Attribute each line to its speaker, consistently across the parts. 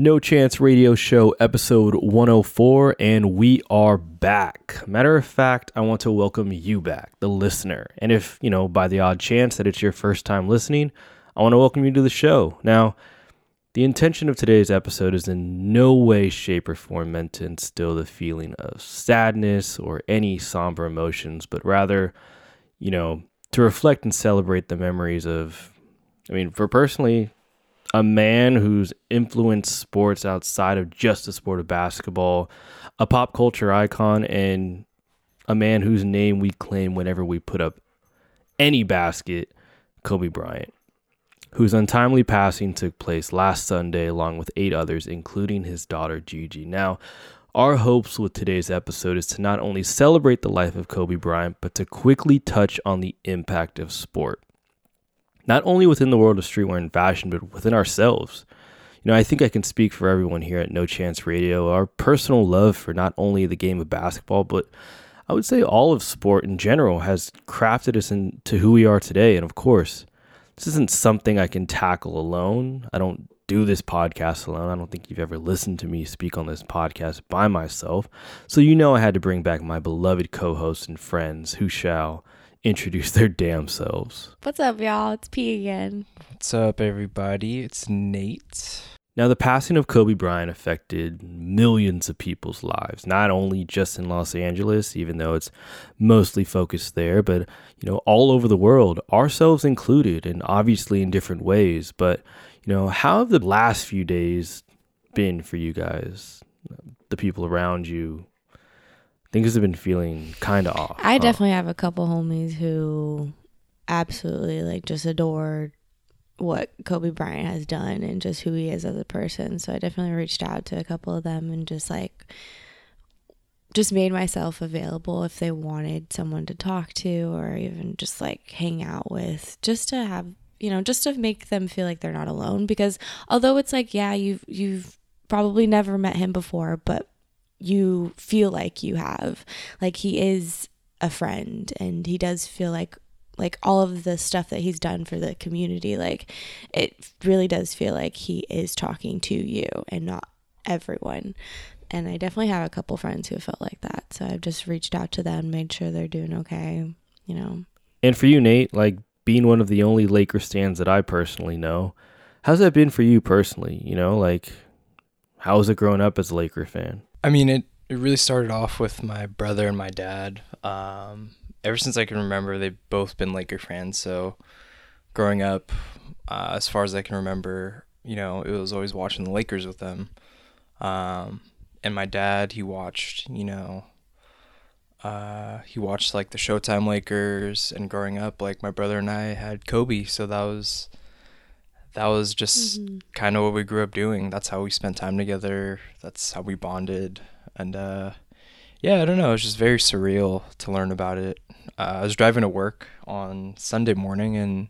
Speaker 1: No Chance Radio Show, episode 104, and we are back. Matter of fact, I want to welcome you back, the listener. And if, you know, by the odd chance that it's your first time listening, I want to welcome you to the show. Now, the intention of today's episode is in no way, shape, or form meant to instill the feeling of sadness or any somber emotions, but rather, you know, to reflect and celebrate the memories of, I mean, for personally, a man who's influenced sports outside of just the sport of basketball, a pop culture icon, and a man whose name we claim whenever we put up any basket, Kobe Bryant, whose untimely passing took place last Sunday along with eight others, including his daughter Gigi. Now, our hopes with today's episode is to not only celebrate the life of Kobe Bryant, but to quickly touch on the impact of sport not only within the world of streetwear and fashion, but within ourselves. You know, I think I can speak for everyone here at No Chance Radio. Our personal love for not only the game of basketball, but I would say all of sport in general has crafted us into who we are today. And of course, this isn't something I can tackle alone. I don't do this podcast alone. I don't think you've ever listened to me speak on this podcast by myself. So you know I had to bring back my beloved co hosts and friends who shall introduce their damn selves.
Speaker 2: What's up, y'all? It's P again.
Speaker 3: What's up, everybody? It's Nate.
Speaker 1: Now, the passing of Kobe Bryant affected millions of people's lives, not only just in Los Angeles, even though it's mostly focused there, but, you know, all over the world, ourselves included, and obviously in different ways. But, you know, how have the last few days been for you guys? The people around you, things have been feeling kind of off.
Speaker 2: I huh? definitely have a couple homies who absolutely like just adored what Kobe Bryant has done and just who he is as a person. So I definitely reached out to a couple of them and just like just made myself available if they wanted someone to talk to or even just like hang out with just to have you know just to make them feel like they're not alone because although it's like yeah you've you've probably never met him before but you feel like you have. Like he is a friend and he does feel like like all of the stuff that he's done for the community like it really does feel like he is talking to you and not everyone. And i definitely have a couple friends who felt like that. So i've just reached out to them made sure they're doing okay you know.
Speaker 1: And for you nate like being one of the only laker stands that i personally know how's that been for you personally? You know like how was it growing up as a laker fan
Speaker 3: I mean, it, it really started off with my brother and my dad. Um, ever since I can remember, they've both been Laker fans. So growing up, uh, as far as I can remember, you know, it was always watching the Lakers with them. Um, and my dad, he watched, you know, uh, he watched like the Showtime Lakers. And growing up, like my brother and I had Kobe. So that was that was just mm-hmm. kind of what we grew up doing. That's how we spent time together. That's how we bonded. And uh, yeah, I don't know. It was just very surreal to learn about it. Uh, I was driving to work on Sunday morning, and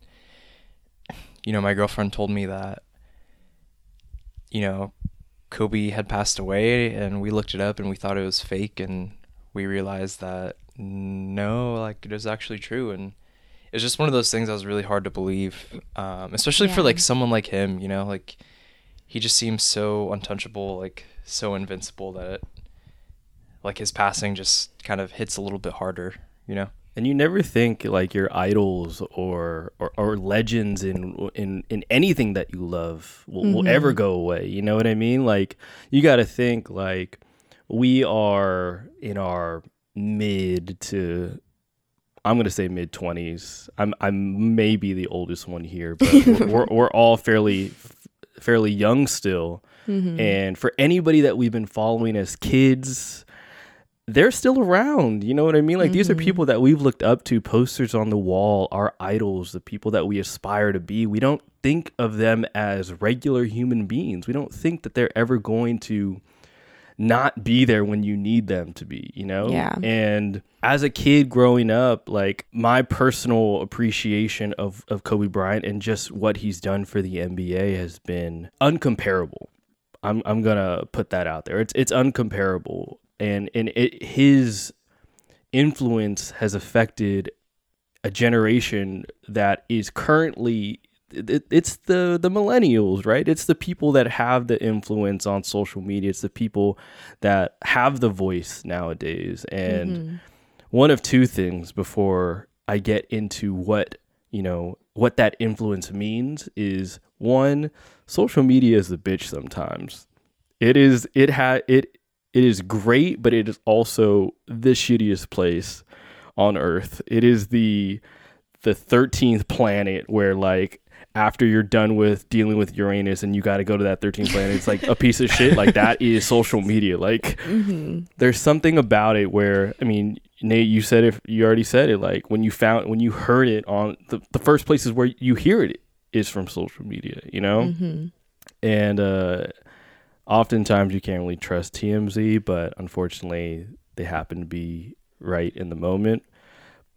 Speaker 3: you know, my girlfriend told me that you know Kobe had passed away, and we looked it up and we thought it was fake, and we realized that no, like it was actually true, and it's just one of those things that was really hard to believe, um, especially yeah. for like someone like him. You know, like he just seems so untouchable, like so invincible that it, like his passing just kind of hits a little bit harder. You know.
Speaker 1: And you never think like your idols or, or, or legends in in in anything that you love will, mm-hmm. will ever go away. You know what I mean? Like you got to think like we are in our mid to I'm gonna say mid twenties. I'm I'm maybe the oldest one here, but we're we're all fairly fairly young still. Mm-hmm. And for anybody that we've been following as kids, they're still around. You know what I mean? Like mm-hmm. these are mm-hmm. people that we've looked up to, posters on the wall, our idols, the people that we aspire to be. We don't think of them as regular human beings. We don't think that they're ever going to not be there when you need them to be, you know?
Speaker 2: Yeah.
Speaker 1: And as a kid growing up, like my personal appreciation of, of Kobe Bryant and just what he's done for the NBA has been uncomparable. I'm I'm gonna put that out there. It's it's uncomparable, and and it, his influence has affected a generation that is currently it, it's the the millennials, right? It's the people that have the influence on social media. It's the people that have the voice nowadays. And
Speaker 2: Mm-hmm.
Speaker 1: one of two things before I get into what you know what that influence means is one, social media is a bitch sometimes. It is it ha it it is great, but it is also the shittiest place on earth. It is the the 13th planet where like after you're done with dealing with Uranus and you got to go to that 13th planet it's like a piece of shit like that is social media like
Speaker 2: Mm-hmm.
Speaker 1: there's something about it where I mean Nate you said it you already said it like when you found when you heard it on the, the first places where you hear it is from social media you know
Speaker 2: Mm-hmm.
Speaker 1: and uh oftentimes you can't really trust TMZ but unfortunately they happen to be right in the moment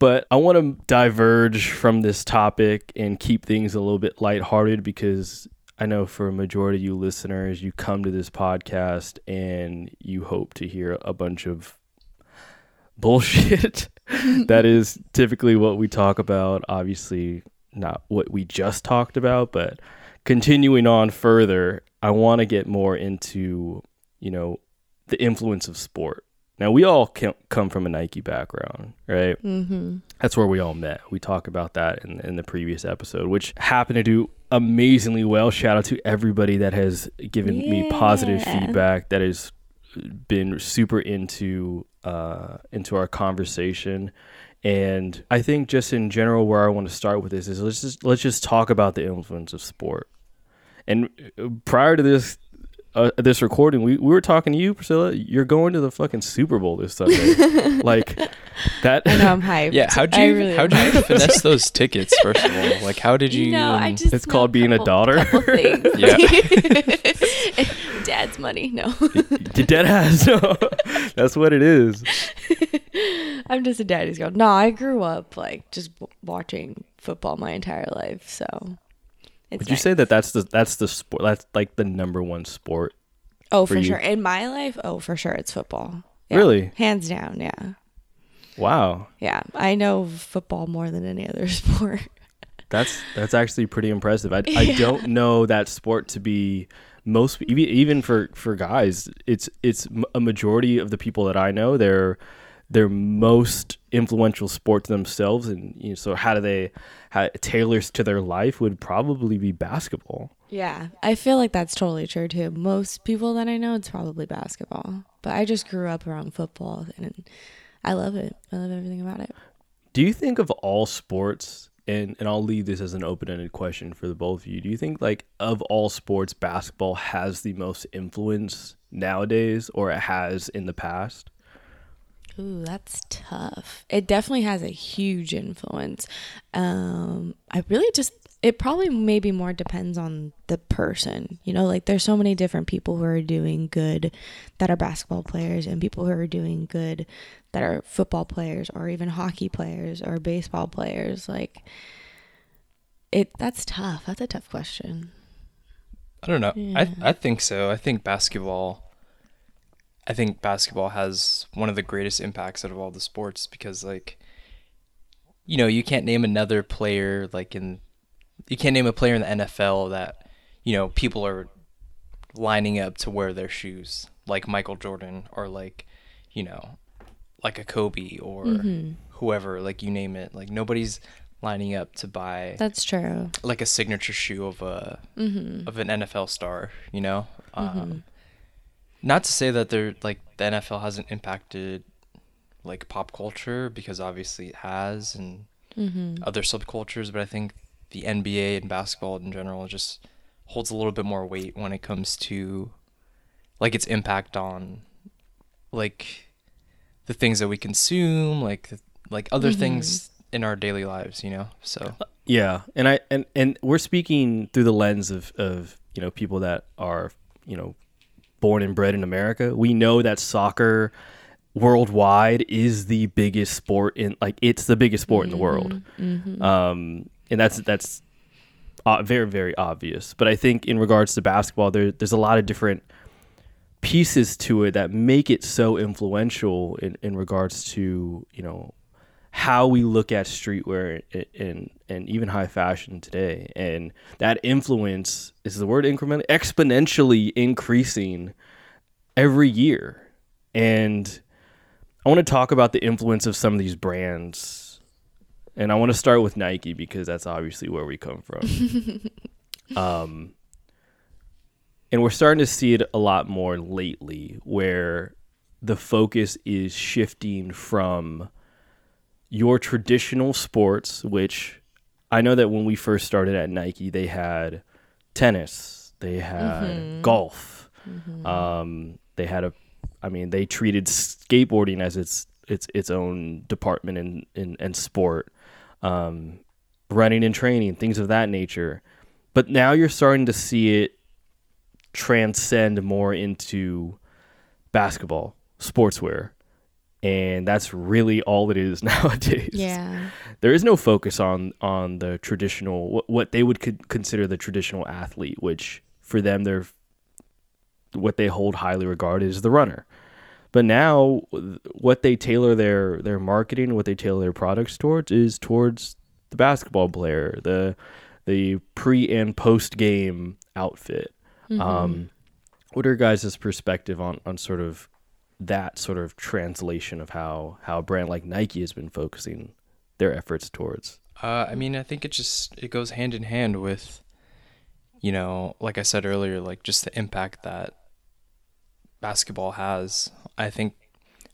Speaker 1: but I want to diverge from this topic and keep things a little bit lighthearted because I know for a majority of you listeners, you come to this podcast and you hope to hear a bunch of bullshit. that is typically what we talk about. Obviously, not what we just talked about, but continuing on further, I want to get more into, you know, the influence of sport. Now, we all come from a Nike background, right?
Speaker 2: Mm-hmm.
Speaker 1: That's where we all met. We talked about that in, in the previous episode, which happened to do amazingly well. Shout out to everybody that has given me positive feedback, that has been super into uh, into our conversation. And I think just in general, where I want to start with this is let's just let's just talk about the influence of sport. And uh, prior to this uh, this recording, we, we were talking to you, Priscilla. You're going to the fucking Super Bowl this Sunday. like that.
Speaker 2: I know I'm hyped.
Speaker 3: Yeah, how'd you
Speaker 2: really
Speaker 3: how'd you finesse those tickets first of all? Like how did you?
Speaker 2: No, I just
Speaker 1: It's called being a daughter.
Speaker 3: Yeah.
Speaker 2: Dad's money. No,
Speaker 1: Your dead ass. No, that's what it is.
Speaker 2: I'm just a daddy's girl. No, I grew up like just watching football my entire life. So, it's
Speaker 1: Would you
Speaker 2: nice.
Speaker 1: say that that's the that's the sport? That's like the number one sport.
Speaker 2: Oh,
Speaker 1: for
Speaker 2: for, sure. In my life, oh, for sure, it's football. Yeah.
Speaker 1: Really?
Speaker 2: Hands down. Yeah.
Speaker 1: Wow,
Speaker 2: Yeah. I know football more than any other sport.
Speaker 1: that's that's actually pretty impressive. I, I don't know that sport to be most even for for guys. It's it's a majority of the people that I know. They're their most influential sport to themselves, and you know, so how do they how it tailors to their life would probably be basketball.
Speaker 2: Yeah. I feel like that's totally true too. Most people that I know, it's probably basketball. But I just grew up around football and I love it. I love everything about it.
Speaker 1: Do you think of all sports, and, and I'll leave this as an open ended question for the both of you. Do you think, like, of all sports, basketball has the most influence nowadays or it has in the past?
Speaker 2: Ooh, that's tough. It definitely has a huge influence. Um, I really just it probably maybe more depends on the person. You know, like there's so many different people who are doing good that are basketball players and people who are doing good that are football players or even hockey players or baseball players. Like it that's tough. That's a tough question.
Speaker 3: I don't know.
Speaker 2: Yeah.
Speaker 3: I I think so. I think basketball. I think basketball has one of the greatest impacts out of all the sports because, like, you know, you can't name another player like in, you can't name a player in the NFL that, you know, people are lining up to wear their shoes like Michael Jordan or like, you know, like a Kobe or
Speaker 2: Mhm.
Speaker 3: whoever, like you name it. Like nobody's lining up to buy
Speaker 2: That's true.
Speaker 3: like a signature shoe of a
Speaker 2: Mhm.
Speaker 3: of an NFL star, you know? Um,
Speaker 2: Mhm.
Speaker 3: Not to say that they're like the NFL hasn't impacted like pop culture because obviously it has and
Speaker 2: Mhm.
Speaker 3: other subcultures, but I think the NBA and basketball in general just holds a little bit more weight when it comes to like its impact on like the things that we consume, like like other
Speaker 2: Mhm.
Speaker 3: things in our daily lives, you know? So
Speaker 1: Yeah, and I and and we're speaking through the lens of of you know people that are you know born and bred in America. We know that soccer worldwide is the biggest sport in like it's the biggest sport in the world.
Speaker 2: Mhm.
Speaker 1: um, and that's that's uh, very very obvious. But I think in regards to basketball, there there's a lot of different pieces to it that make it so influential in, in regards to you know how we look at streetwear and and even high fashion today, and that influence is the word increment exponentially increasing every year, and I want to talk about the influence of some of these brands, and I want to start with Nike because that's obviously where we come from. um, and we're starting to see it a lot more lately, where the focus is shifting from your traditional sports, which I know that when we first started at Nike, they had tennis, they had mm-hmm. golf, mm-hmm. Um, they had a, I mean, they treated skateboarding as its its its own department in in, in sport, um, running and training, things of that nature. But now you're starting to see it transcend more into basketball, sportswear. And that's really all it is nowadays.
Speaker 2: Yeah.
Speaker 1: There is no focus on on the traditional what, what they would consider the traditional athlete, which for them they're what they hold highly regarded is the runner. But now what they tailor their their marketing, what they tailor their products towards is towards the basketball player, the the pre and post game outfit. Mm-hmm. Um, what are your guys' perspective on on sort of that sort of translation of how how a brand like Nike has been focusing their efforts towards?
Speaker 3: Uh, I mean, I think it just it goes hand in hand with, you know, like I said earlier, like just the impact that basketball has. I think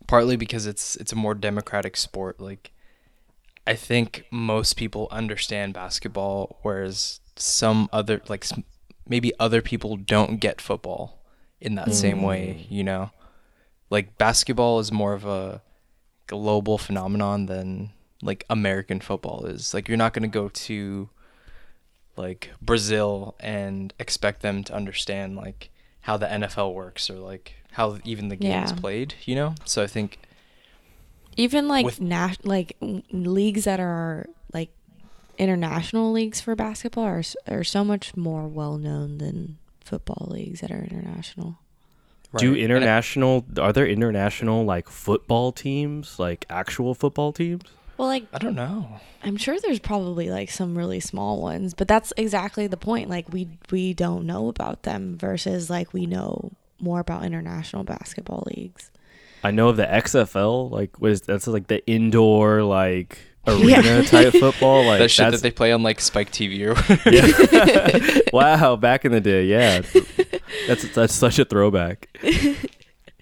Speaker 3: partly because it's it's a more democratic sport. Like, I think most people understand basketball, whereas some other like maybe other people don't get football in that mm. same way, mm. you know? Like basketball is more of a global phenomenon than like American football is. Like you're not going to go to like Brazil and expect them to understand like how the NFL works or like how even the game is played, you know? So I think
Speaker 2: even like with, nat- like leagues that are like international leagues for basketball are are so much more well known than football leagues that are international.
Speaker 1: Right. Do international are there international like football teams, like actual football teams?
Speaker 2: Well, like
Speaker 3: I don't know.
Speaker 2: I'm sure there's probably like some really small ones, but that's exactly the point. Like we we don't know about them versus like we know more about international basketball leagues.
Speaker 1: I know of the XFL, like what is that's like the indoor like arena yeah. type football. Like
Speaker 3: that shit that they play on like Spike TV or
Speaker 1: yeah. wow, back in the day, yeah. That's that's such a throwback.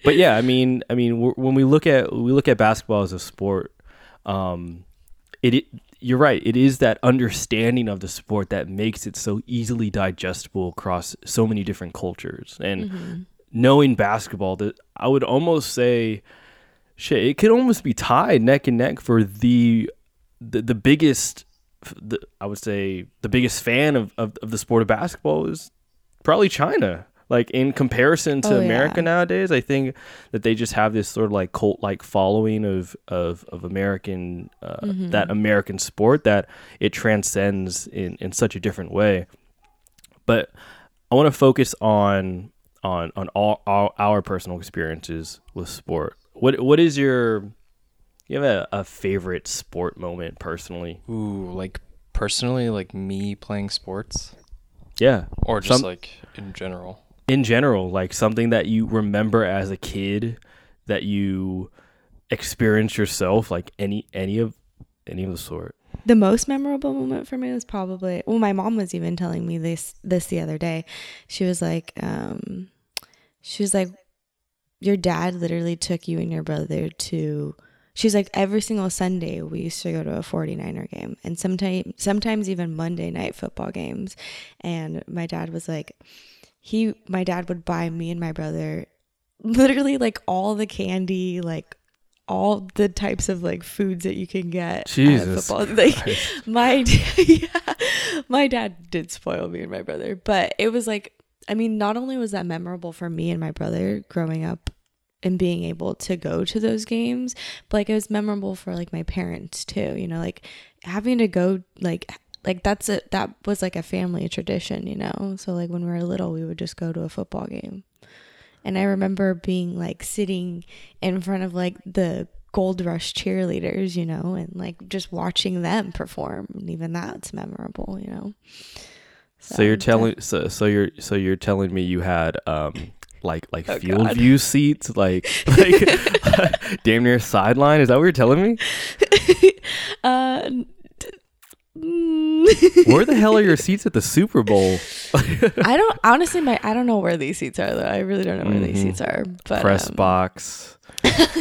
Speaker 1: But yeah, I mean, I mean, when we look at we look at basketball as a sport, um, it, it you're right. It is that understanding of the sport that makes it so easily digestible across so many different cultures. And mm-hmm. knowing basketball, that I would almost say, shit, it could almost be tied neck and neck for the the, the biggest the, I would say the biggest fan of, of, of, the sport of basketball is probably China. Like in comparison to oh, America yeah. nowadays, I think that they just have this sort of like cult like following of of, of American uh, mm-hmm. that American sport that it transcends in, in such a different way. But I want to focus on on on all, all our personal experiences with sport. What what is your you have a, a favorite sport moment personally?
Speaker 3: Ooh, like personally, like me playing sports.
Speaker 1: Yeah.
Speaker 3: Or just Some, like in general.
Speaker 1: In general, like something that you remember as a kid that you experienced yourself, like any any of any of the sort.
Speaker 2: The most memorable moment for me was probably well, my mom was even telling me this this the other day. She was like, um, she was like, your dad literally took you and your brother to she's like every single Sunday we used to go to a 49er game and sometimes sometimes even Monday night football games and my dad was like he my dad would buy me and my brother literally like all the candy like all the types of like foods that you can get
Speaker 1: Jesus
Speaker 2: football. Like my yeah, my dad did spoil me and my brother, but it was like I mean, not only was that memorable for me and my brother growing up and being able to go to those games but like it was memorable for like my parents too you know like having to go like like that's a that was like a family tradition you know so like when we were little we would just go to a football game and i remember being like sitting in front of like the Gold Rush cheerleaders, you know, and like just watching them perform, and even that's memorable, you know.
Speaker 1: So, you're
Speaker 2: def-
Speaker 1: telling so so you're so you're telling me you had um like like
Speaker 2: Oh,
Speaker 1: field
Speaker 2: God.
Speaker 1: view seats like like damn near sideline is that what you're telling me
Speaker 2: uh, n- d-.
Speaker 1: where the hell are your seats at the super bowl
Speaker 2: I don't honestly, my I don't know where these seats are though. I really don't know where these
Speaker 1: Mhm.
Speaker 2: seats are. But
Speaker 1: press
Speaker 2: um,
Speaker 1: box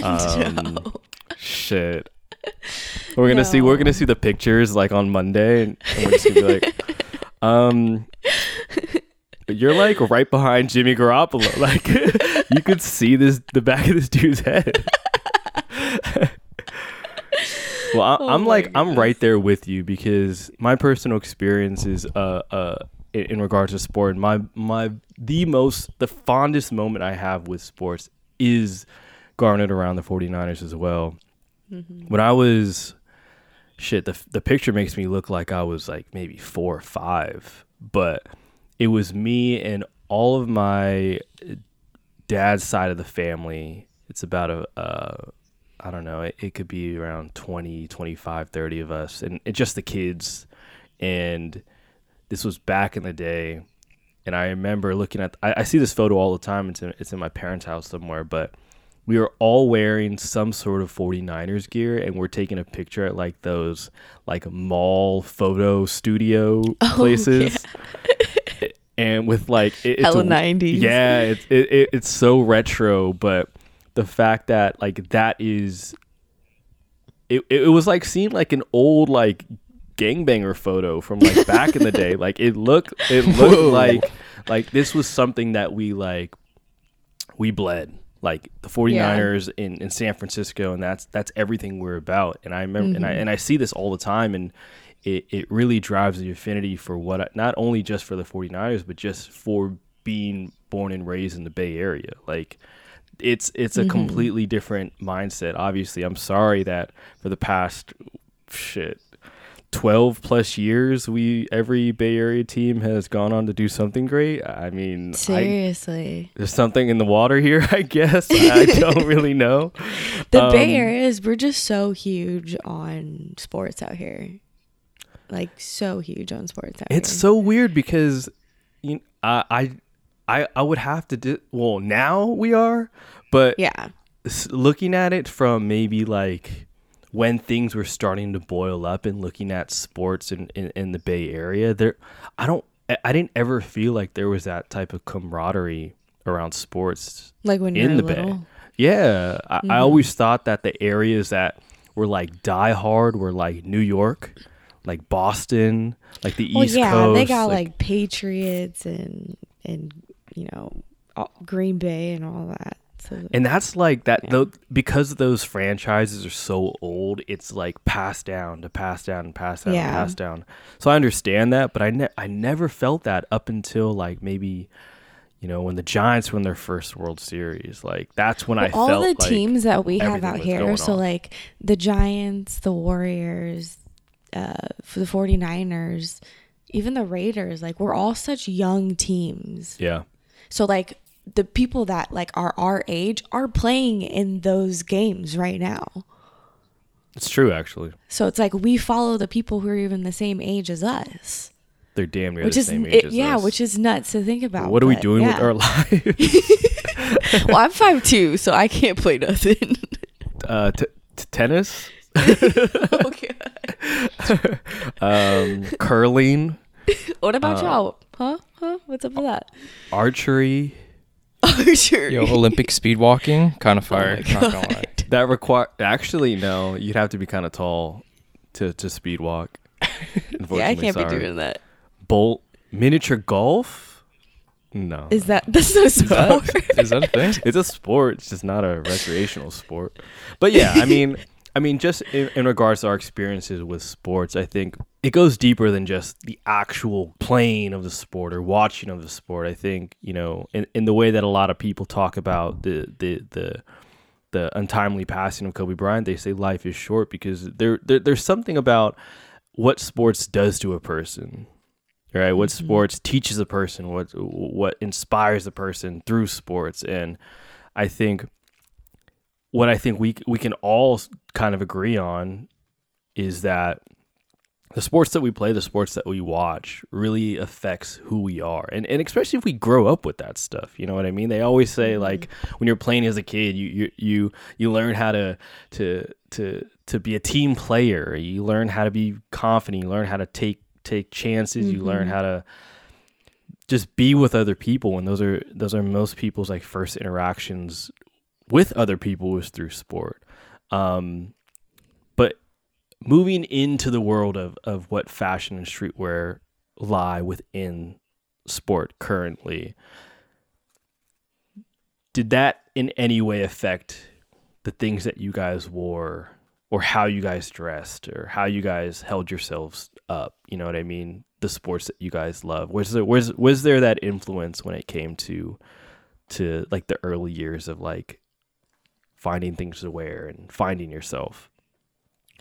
Speaker 1: um,
Speaker 2: no.
Speaker 1: shit we're gonna see we're gonna see the pictures like on monday and, and we're just gonna be like um you're like right behind jimmy garoppolo like you could see this the back of this dude's head well I,
Speaker 2: Oh
Speaker 1: i'm
Speaker 2: my
Speaker 1: like i'm right there with you because my personal experience is uh uh in, in regards to sport my my the most the fondest moment i have with sports is garnered around the 49ers as well
Speaker 2: Mhm.
Speaker 1: when I was shit, the the picture makes me look like I was like maybe four or five, but it was me and all of my dad's side of the family. It's about a uh, I don't know, it, it could be around 20, 25, 30 of us, and, and just the kids. And this was back in the day, and I remember looking at. I, I see this photo all the time. It's in, it's in my parents' house somewhere, but we were all wearing some sort of 49ers gear and we're taking a picture at like those like mall photo studio
Speaker 2: Oh,
Speaker 1: places and with like it, it's
Speaker 2: Hella
Speaker 1: a-
Speaker 2: 90s.
Speaker 1: yeah it, it, it's so retro but the fact that like that is it, it was like seeing like an old like gangbanger photo from like back in the day. Like it looked it looked
Speaker 3: Whoa.
Speaker 1: like like this was something that we like we bled. Like the 49ers in, in San Francisco and that's that's everything we're about. And I remember and I mm-hmm. and I see this all the time and it, it really drives the affinity for what I, not only just for the 49ers but just for being born and raised in the Bay Area. Like it's it's a completely different mindset obviously I'm sorry that for the past shit 12 plus years we every Bay Area team has gone on to do something great I mean I,
Speaker 2: Seriously.
Speaker 1: there's something in the water here, I guess. I don't really know.
Speaker 2: The
Speaker 1: Um,
Speaker 2: Bay Area is we're just so huge on sports out here. Like so huge on sports out
Speaker 1: It's
Speaker 2: here.
Speaker 1: so weird because you I I I, I would have to do well now we are, but
Speaker 2: yeah.
Speaker 1: looking at it from maybe like when things were starting to boil up and looking at sports in, in, in the Bay Area, there I don't I- didn't ever feel like there was that type of camaraderie around sports
Speaker 2: Like when
Speaker 1: in the
Speaker 2: little.
Speaker 1: Bay. Yeah, I, I mm-hmm. always thought that the areas that were like die hard were like New York, like Boston, like the
Speaker 2: Well,
Speaker 1: East
Speaker 2: yeah,
Speaker 1: Coast.
Speaker 2: they got like, Patriots and and you know all- Green Bay and all that. So
Speaker 1: and that's like that
Speaker 2: Yeah.
Speaker 1: though because those franchises are so old. It's like passed down to pass down and pass down
Speaker 2: Yeah.
Speaker 1: and pass down. So I understand that, but I ne- I never felt that up until like maybe. You know, when the Giants won their first World Series, like that's when I
Speaker 2: all
Speaker 1: felt
Speaker 2: the
Speaker 1: like
Speaker 2: teams that we have out here, so
Speaker 1: on.
Speaker 2: like the Giants, the Warriors, uh, for the 49ers, even the Raiders, like we're all such young teams.
Speaker 1: yeah,
Speaker 2: So like the people that like are our age are playing in those games right now.
Speaker 1: it's true actually.
Speaker 2: So it's like we follow the people who are even the same age as us,
Speaker 1: They're damn near
Speaker 2: which
Speaker 1: the
Speaker 2: is
Speaker 1: same age
Speaker 2: it,
Speaker 1: as
Speaker 2: yeah,
Speaker 1: us.
Speaker 2: which is nuts to think about.
Speaker 1: what are we doing with our lives?
Speaker 2: well, I'm five two, so I can't play nothing.
Speaker 1: uh, t- t- tennis,
Speaker 2: okay.
Speaker 1: um, curling,
Speaker 2: What about
Speaker 1: Uh,
Speaker 2: y'all? Huh? Huh? What's up with that?
Speaker 1: archery.
Speaker 2: sure.
Speaker 3: Yo, Olympic speed walking, kind of oh fire.
Speaker 2: Oh
Speaker 3: not gonna lie.
Speaker 1: That require actually no, you'd have to be kind of tall to to speed walk.
Speaker 2: yeah, I can't
Speaker 1: sorry.
Speaker 2: be doing that.
Speaker 1: Bolt miniature golf. No,
Speaker 2: Is that that's no sport?
Speaker 3: Is that a thing?
Speaker 1: it's a sport. It's just not a recreational sport. But yeah, I mean, I mean, just in, in regards to our experiences with sports, I think it goes deeper than just the actual playing of the sport or watching of the sport. I think you know, in, in the way that a lot of people talk about the the the the untimely passing of Kobe Bryant, they say life is short because there, there there's something about what sports does to a person right what
Speaker 2: Mhm.
Speaker 1: sports teaches a person what what inspires a person through sports and i think what I think we we can all kind of agree on is that the sports that we play, the sports that we watch, really affects who we are, and and especially if we grow up with that stuff. You know what I mean? They always say mm-hmm. like when you're playing as a kid, you you you you learn how to to to to be a team player. You learn how to be confident. You learn how to take take chances. Mm-hmm. You learn mm-hmm. how to just be with other people, and those are those are most people's like first interactions with other people was through sport. Um, but moving into the world of, of what fashion and streetwear lie within sport currently, did that in any way affect the things that you guys wore or how you guys dressed or how you guys held yourselves up? You know what I mean? The sports that you guys love. Was there was was there that influence when it came to to like the early years of like finding things to wear and finding yourself?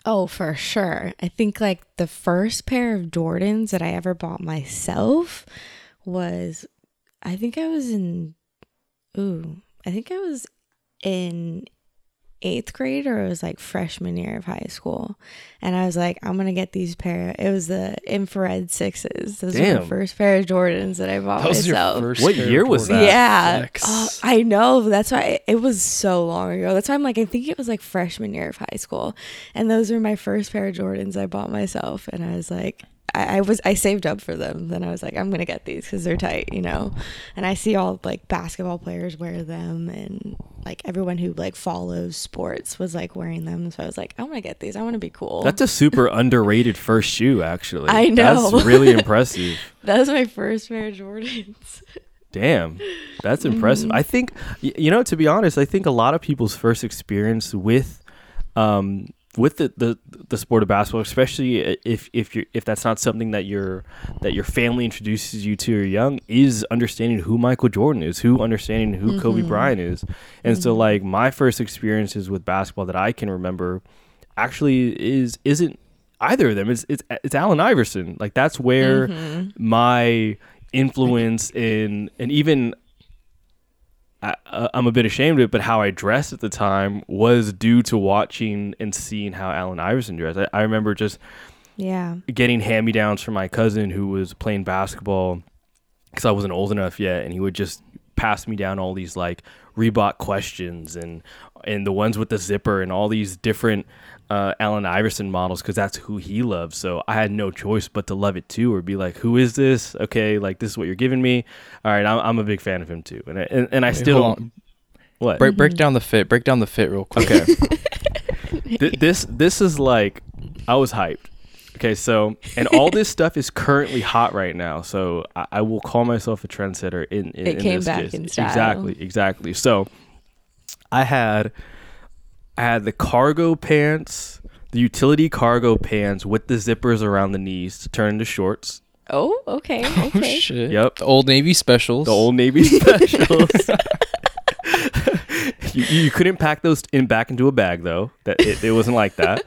Speaker 2: Oh, for sure. I think like the first pair of Jordans that I ever bought myself was, I think I was in, ooh, I think I was in eighth grade or it was like freshman year of high school. And I was like, I'm gonna get these pair. It was the infrared sixes. Those Damn. were the first pair of Jordans that I bought that myself.
Speaker 1: what year was that?
Speaker 2: Yeah, oh, I know. That's why it, it was so long ago. That's why I'm like, I think it was like freshman year of high school. And those were my first pair of Jordans I bought myself. And I was like, I, I, was I saved up for them. Then I was like, I'm gonna get these because they're tight, you know. And I see all like basketball players wear them, and like everyone who like follows sports was like wearing them. So I was like, I want to get these. I want to be cool.
Speaker 1: That's a super underrated first shoe, actually.
Speaker 2: I know.
Speaker 1: That's really impressive.
Speaker 2: that was my first pair of Jordans.
Speaker 1: Damn, that's impressive. Mm-hmm. I think, you know, to be honest, I think a lot of people's first experience with um, with the, the the sport of basketball, especially if if you if that's not something that your that your family introduces you to or young, is understanding who Michael Jordan is, who understanding who mm-hmm. Kobe Bryant is, and mm-hmm. so like my first experiences with basketball that I can remember, actually is isn't either of them. It's it's it's Allen Iverson. Like that's where mm-hmm. my influence in and even I, uh, am a bit ashamed of it, but how I dressed at the time was due to watching and seeing how Allen Iverson dressed. I, I remember just
Speaker 2: yeah
Speaker 1: getting hand me downs from my cousin who was playing basketball because I wasn't old enough yet, and he would just pass me down all these like Reebok questions and and the ones with the zipper and all these different uh, Allen Iverson models because that's who he loves. So I had no choice but to love it too, or be like, "Who is this? Okay, like this is what you're giving me. All right, I'm, I'm a big fan of him too." And I, and, and I Wait, still
Speaker 3: what break break down the fit. Break down the fit real quick.
Speaker 1: Okay. Th- this this is like I was hyped. Okay, so and all this stuff is currently hot right now. So I, I will call myself a trendsetter in, in
Speaker 2: it
Speaker 1: in
Speaker 2: came back
Speaker 1: case.
Speaker 2: in style.
Speaker 1: Exactly, exactly. So I had I had the cargo pants, the utility cargo pants with the zippers around the knees to turn into shorts.
Speaker 2: Oh, okay. Oh, okay. Oh, shit.
Speaker 1: Yep.
Speaker 3: The old Navy specials.
Speaker 1: The old Navy specials. you, you, couldn't pack those in back into a bag though. That it, it wasn't like that.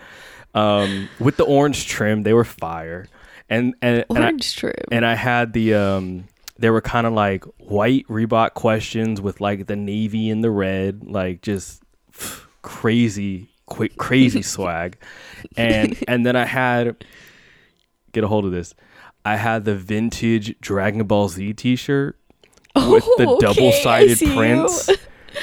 Speaker 1: Um, with the orange trim, they were fire. And and
Speaker 2: orange
Speaker 1: and I,
Speaker 2: trim.
Speaker 1: And I had the um they were kind of like white Reebok questions with like the navy and the red, like just crazy, quick, crazy swag, and and then I had get a hold of this. I had the vintage Dragon Ball Z T-shirt oh, with the okay, double-sided prints.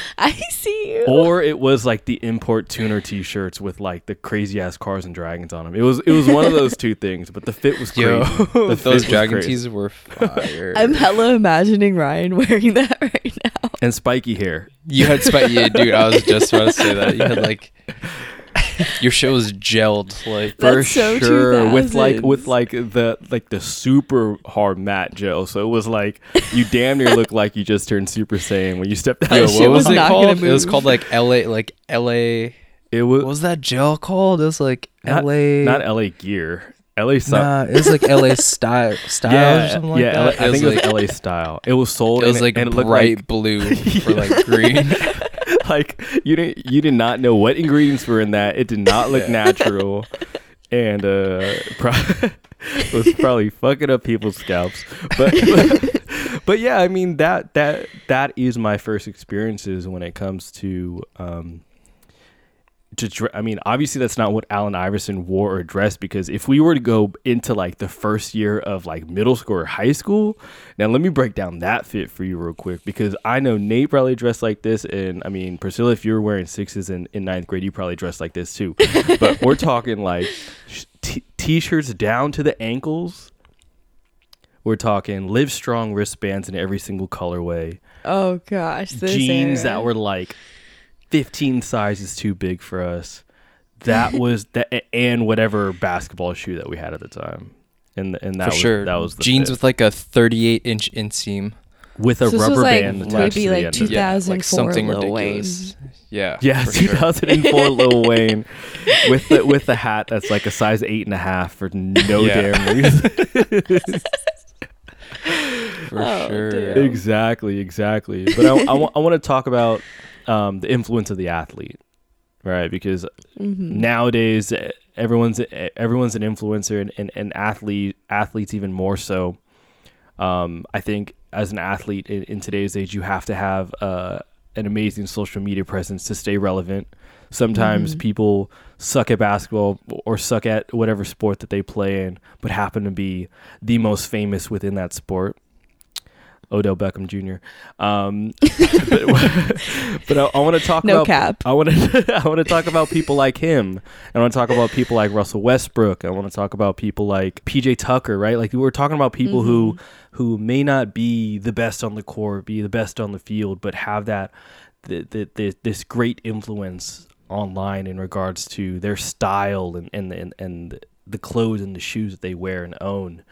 Speaker 2: I see you.
Speaker 1: Or it was like the import tuner T-shirts with like the crazy ass cars and dragons on them. It was it was one of those two things, but the fit was crazy. Yo, the
Speaker 3: those dragon tees were fire.
Speaker 2: I'm hella imagining Ryan wearing that right now.
Speaker 1: And spiky hair.
Speaker 3: You had spiky, yeah, dude. I was just about to say that. You had like your show was gelled like
Speaker 1: for so sure with like with like the like the super hard matte gel. So it was like you damn near look like you just turned Super Saiyan when you stepped out.
Speaker 3: Yo, what was, was it called? It was called like L.A. like L.A.
Speaker 1: It was
Speaker 3: what was that gel called? It was like L.A.
Speaker 1: Not L.A. Gear. LA
Speaker 3: style. Nah, it was like LA style, style
Speaker 1: yeah,
Speaker 3: or something like
Speaker 1: yeah,
Speaker 3: that.
Speaker 1: I think it was, like, LA style. It was sold.
Speaker 3: It was like and it bright like, blue for like green.
Speaker 1: like you didn't you did not know what ingredients were in that. It did not look natural, and uh, pro- was probably fucking up people's scalps. But, but but yeah, I mean that that that is my first experiences when it comes to um, to dre- I mean, obviously that's not what Allen Iverson wore or dressed because if we were to go into like the first year of like middle school or high school, now let me break down that fit for you real quick because I know Nate probably dressed like this, and I mean Priscilla, if you were wearing sixes in, in ninth grade, you probably dressed like this too. but we're talking like t- t-shirts down to the ankles. We're talking Livestrong wristbands in every single colorway.
Speaker 2: Oh gosh,
Speaker 1: Jeans
Speaker 2: era.
Speaker 1: that were like 15 sizes too big for us. That was that, and whatever basketball shoe that we had at the time, and and that
Speaker 3: For
Speaker 1: was
Speaker 3: sure.
Speaker 1: that was the
Speaker 3: jeans
Speaker 1: fit.
Speaker 3: with like a 38 inch inseam.
Speaker 1: with a
Speaker 2: So this was
Speaker 1: rubber
Speaker 2: like
Speaker 1: band attached
Speaker 2: maybe
Speaker 1: to the
Speaker 2: like
Speaker 1: end. of it.
Speaker 2: 2004
Speaker 3: like something
Speaker 2: Lil Wayne.
Speaker 3: Yeah.
Speaker 1: Yeah,
Speaker 3: for sure.
Speaker 1: 2004 Lil Wayne with the with the hat that's like a size eight and a half for no
Speaker 3: Yeah.
Speaker 1: damn reason.
Speaker 3: For
Speaker 2: Oh,
Speaker 3: sure.
Speaker 2: damn.
Speaker 1: exactly, exactly. But I, I, want to talk about um, the influence of the athlete, right? Because
Speaker 2: Mm-hmm.
Speaker 1: nowadays everyone's everyone's an influencer and, and, and athlete athletes even more so. Um, I think as an athlete in, in today's age, you have to have uh, an amazing social media presence to stay relevant. Sometimes
Speaker 2: Mhm.
Speaker 1: people suck at basketball or suck at whatever sport that they play in, but happen to be the most famous within that sport. Odell Beckham Jr. Um, but, but I, I want to talk
Speaker 2: No
Speaker 1: about
Speaker 2: cap.
Speaker 1: I want to I want to talk about people like him. I want to talk about people like Russell Westbrook. I want to talk about people like PJ Tucker, right? Like we were talking about people who
Speaker 2: Mm-hmm.
Speaker 1: who may not be the best on the court, be the best on the field, but have that the, the, the, this great influence online in regards to their style and and and, and the clothes and the shoes that they wear and own.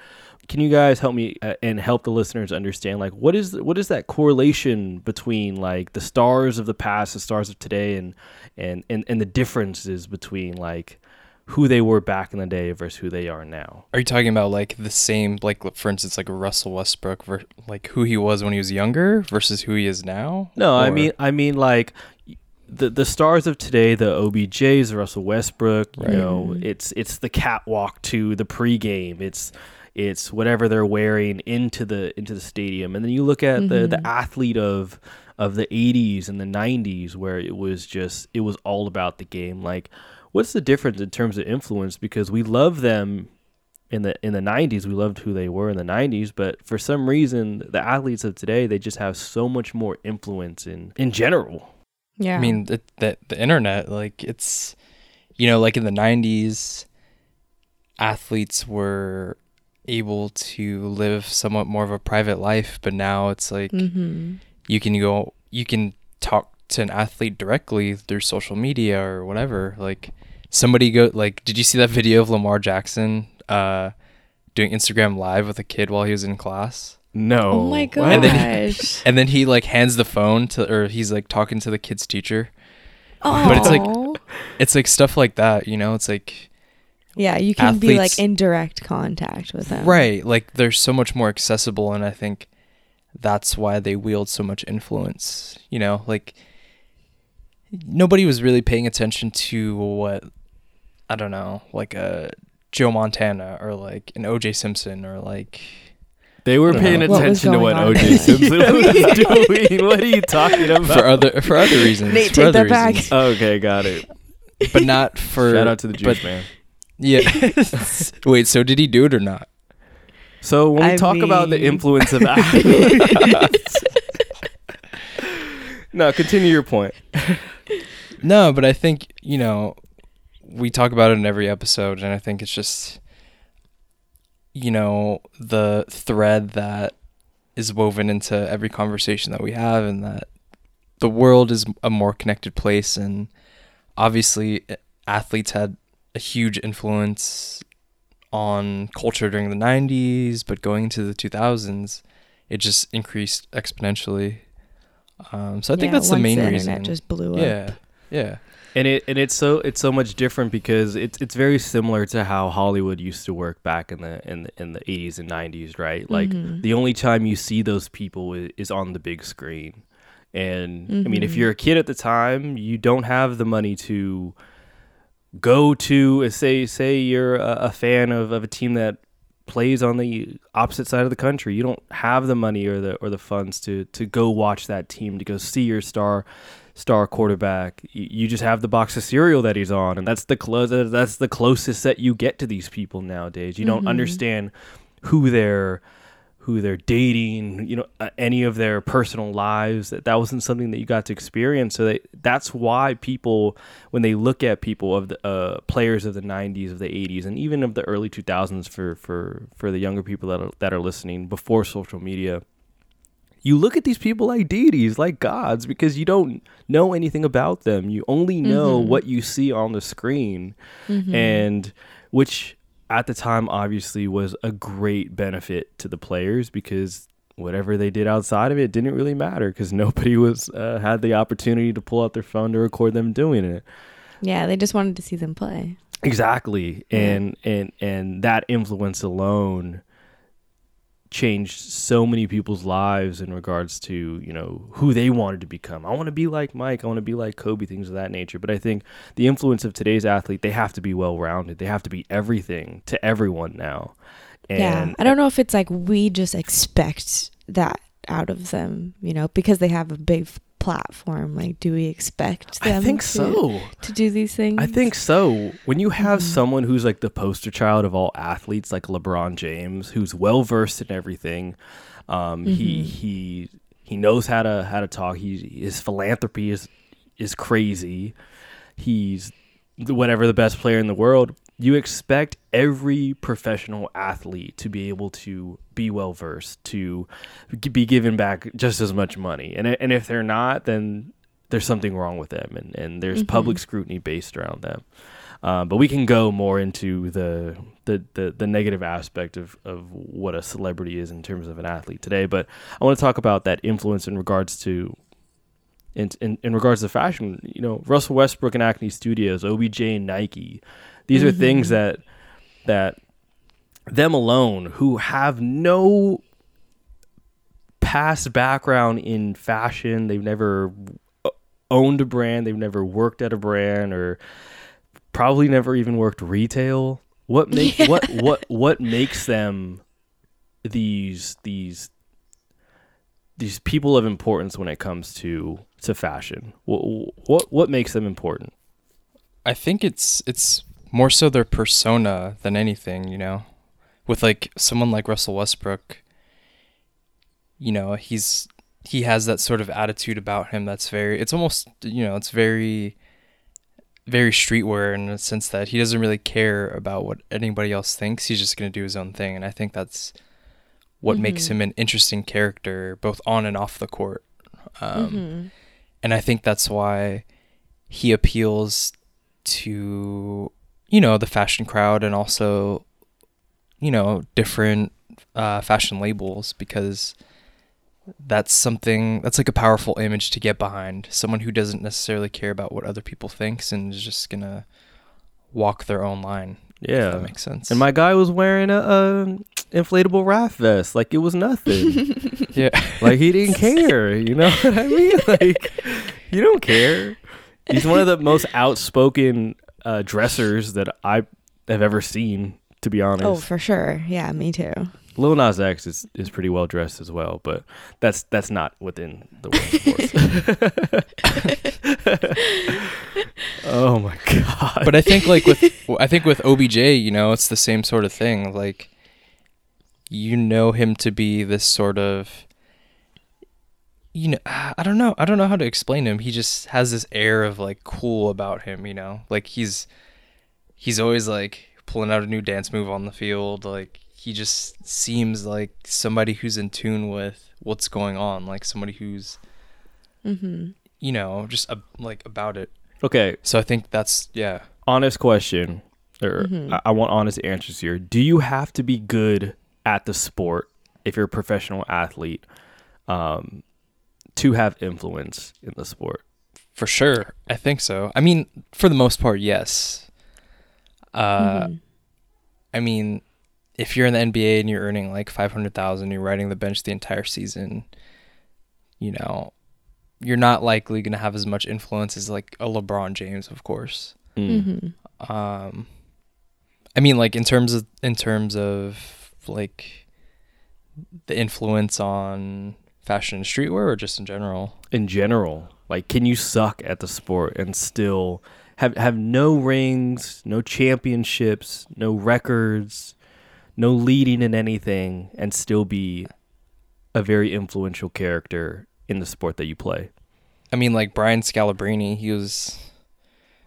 Speaker 1: Can you guys help me uh, and help the listeners understand like what is what is that correlation between like the stars of the past, the stars of today, and and and, and the differences between like who they were back in the day versus who they are now?
Speaker 3: Are you talking about like the same, like for instance, like Russell Westbrook, ver- like who he was when he was younger versus who he is now?
Speaker 1: No, I mean I mean like the the stars of today, the OBJs, Russell Westbrook, you
Speaker 3: Right.
Speaker 1: know,
Speaker 2: Mhm.
Speaker 1: it's it's the catwalk to the pregame. It's it's whatever they're wearing into the into the stadium. And then you look at the the
Speaker 2: Mhm.
Speaker 1: athlete of of the 80s and the 90s where it was just it was all about the game. Like what's the difference in terms of influence because we love them in the in the 90s we loved who they were in the 90s but for some reason the athletes of today they just have so much more influence in in general
Speaker 2: Yeah.
Speaker 3: I mean, the, the the internet, like it's, you know, like in the '90s, athletes were able to live somewhat more of a private life, but now it's like
Speaker 2: mm-hmm.
Speaker 3: you can go, you can talk to an athlete directly through social media or whatever. Like somebody go, like, did you see that video of Lamar Jackson uh, doing Instagram live with a kid while he was in class?
Speaker 1: no
Speaker 2: Oh my
Speaker 1: What?
Speaker 2: gosh.
Speaker 3: And then And then he like hands the phone to, or he's like talking to the kid's teacher. Oh. But it's like- It's like stuff like that, you know. It's like
Speaker 2: yeah, you can be like in direct contact with them.
Speaker 3: Right. Like they're so much more accessible and I think that's why they wield so much influence. You know, like nobody was really paying attention to what I don't know, like a Joe Montana or like an OJ Simpson or like
Speaker 1: they were paying
Speaker 3: know.
Speaker 2: What
Speaker 1: attention to what OJ
Speaker 2: there?
Speaker 1: Simpson was doing. What are you talking about?
Speaker 3: for other for other reasons.
Speaker 2: Nate,
Speaker 3: for
Speaker 2: take
Speaker 3: other
Speaker 2: that back.
Speaker 3: reasons.
Speaker 1: okay, got it.
Speaker 3: But not for
Speaker 1: Shout out to the
Speaker 3: but-
Speaker 1: man.
Speaker 3: Yeah. Wait, so did he do it or not?
Speaker 1: So when we
Speaker 2: I
Speaker 1: talk about the
Speaker 2: mean-
Speaker 1: influence of athletes, no, continue your point.
Speaker 3: No, but I think, you know, we talk about it in every episode, and I think it's just, you know, the thread that is woven into every conversation that we have, and that the world is a more connected place. And obviously, athletes had a huge influence on culture during the 90s, but going into the 2000s, it just increased exponentially. Um, so I think
Speaker 2: Yeah,
Speaker 3: that's the main
Speaker 2: the
Speaker 3: reason.
Speaker 2: Internet just blew up.
Speaker 3: Yeah, yeah.
Speaker 1: And it and it's so it's so much different because it's it's very similar to how Hollywood used to work back in the in the, in the 80s and 90s, right? Like
Speaker 2: Mhm.
Speaker 1: the only time you see those people is, is on the big screen. And I mean, if
Speaker 2: Mhm.
Speaker 1: you're a kid at the time, you don't have the money to go to say say you're a, a fan of, of a team that plays on the opposite side of the country. You don't have the money or the or the funds to to go watch that team to go see your star star quarterback. You just have the box of cereal that he's on, and that's the close. That's the closest that you get to these people nowadays. You don't
Speaker 2: Mhm.
Speaker 1: understand who they're who they're dating, you know, uh, any of their personal lives. That that wasn't something that you got to experience. So that that's why people, when they look at people of the uh, players of the '90s, of the '80s, and even of the early 2000s, for for for the younger people that are, that are listening before social media, you look at these people like deities, like gods, because you don't know anything about them. You only know
Speaker 2: Mhm.
Speaker 1: what you see on the screen
Speaker 2: Mhm.
Speaker 1: and which at the time obviously was a great benefit to the players because whatever they did outside of it didn't really matter because nobody was uh, had the opportunity to pull out their phone to record them doing it
Speaker 2: yeah, they just wanted to see them play.
Speaker 1: exactly
Speaker 2: Yeah.
Speaker 1: and and and that influence alone changed so many people's lives in regards to you know who they wanted to become. I want to be like mike i want to be like kobe things of that nature. But i think the influence of today's athlete they have to be well rounded they have to be everything to everyone now. And
Speaker 2: yeah, I don't know if it's like we just expect that out of them, you know, because they have a big platform. Like, do we expect
Speaker 1: I
Speaker 2: them?
Speaker 1: think
Speaker 2: to,
Speaker 1: so
Speaker 2: To do these things?
Speaker 1: I think so. When you have
Speaker 2: Mhm.
Speaker 1: someone who's like the poster child of all athletes, like LeBron James, who's well versed in everything, um, he
Speaker 2: Mhm.
Speaker 1: he he knows how to how to talk. He his philanthropy is is crazy. He's whatever the best player in the world. You expect every professional athlete to be able to be well versed, to be given back just as much money, and and if they're not, then there's something wrong with them, and and there's
Speaker 2: Mhm.
Speaker 1: public scrutiny based around them. Um, but we can go more into the, the the the negative aspect of of what a celebrity is in terms of an athlete today. But I want to talk about that influence in regards to. In, in, in regards to fashion, you know, Russell Westbrook and Acne Studios, OBJ and Nike, these are things that that them alone who have no past background in fashion, they've never uh, owned a brand, they've never worked at a brand or probably never even worked retail. What make
Speaker 2: Yeah.
Speaker 1: what what what makes them these these these people of importance when it comes to to fashion? What what what makes them important?
Speaker 3: I think it's it's more so their persona than anything, you know. With like someone like Russell Westbrook, you know, he's he has that sort of attitude about him that's very it's almost you know, it's very very streetwear in the sense that he doesn't really care about what anybody else thinks. He's just going to do his own thing and I think that's what makes
Speaker 2: Mhm.
Speaker 3: him an interesting character both on and off the court. Um
Speaker 2: Mhm.
Speaker 3: and I think that's why he appeals to you know the fashion crowd and also you know different uh, fashion labels because that's something that's like a powerful image to get behind someone who doesn't necessarily care about what other people thinks and is just gonna walk their own line if
Speaker 1: Yeah.
Speaker 3: that makes sense
Speaker 1: And my guy was wearing a, a inflatable raft vest like it was nothing.
Speaker 3: yeah
Speaker 1: like he didn't care. You know what I mean? Like you don't care. He's one of the most outspoken uh, dressers that I have ever seen. To be honest,
Speaker 2: Oh, for sure. Yeah, me too.
Speaker 1: Lil Nas X is, is pretty well dressed as well, but that's that's not within the world of oh my god!
Speaker 3: but I think like with I think with OBJ, you know, it's the same sort of thing. Like you know him to be this sort of you know, I don't know. I don't know how to explain him. He just has this air of like cool about him, you know? Like he's he's always like pulling out a new dance move on the field. Like he just seems like somebody who's in tune with what's going on, like somebody who's,
Speaker 2: Mm-hmm.
Speaker 3: you know, just uh, like about it.
Speaker 1: okay,
Speaker 3: So I think that's yeah.
Speaker 1: honest question, or
Speaker 2: Mhm.
Speaker 1: I, I want honest answers here. Do you have to be good at the sport if you're a professional athlete um, to have influence in the sport?
Speaker 3: For sure. I think so. I mean, for the most part, yes. Uh,
Speaker 2: Mhm.
Speaker 3: I mean, if you're in the NBA and you're earning like 500,000, you're riding the bench the entire season, you know, you're not likely going to have as much influence as like a LeBron James, of course.
Speaker 1: Mm.
Speaker 2: Mhm.
Speaker 3: Um I mean like in terms of in terms of like the influence on fashion and streetwear or just in general.
Speaker 1: In general, Like, can you suck at the sport and still have have no rings, no championships, no records, no leading in anything, and still be a very influential character in the sport that you play?
Speaker 3: I mean, like Brian Scalabrine, he was.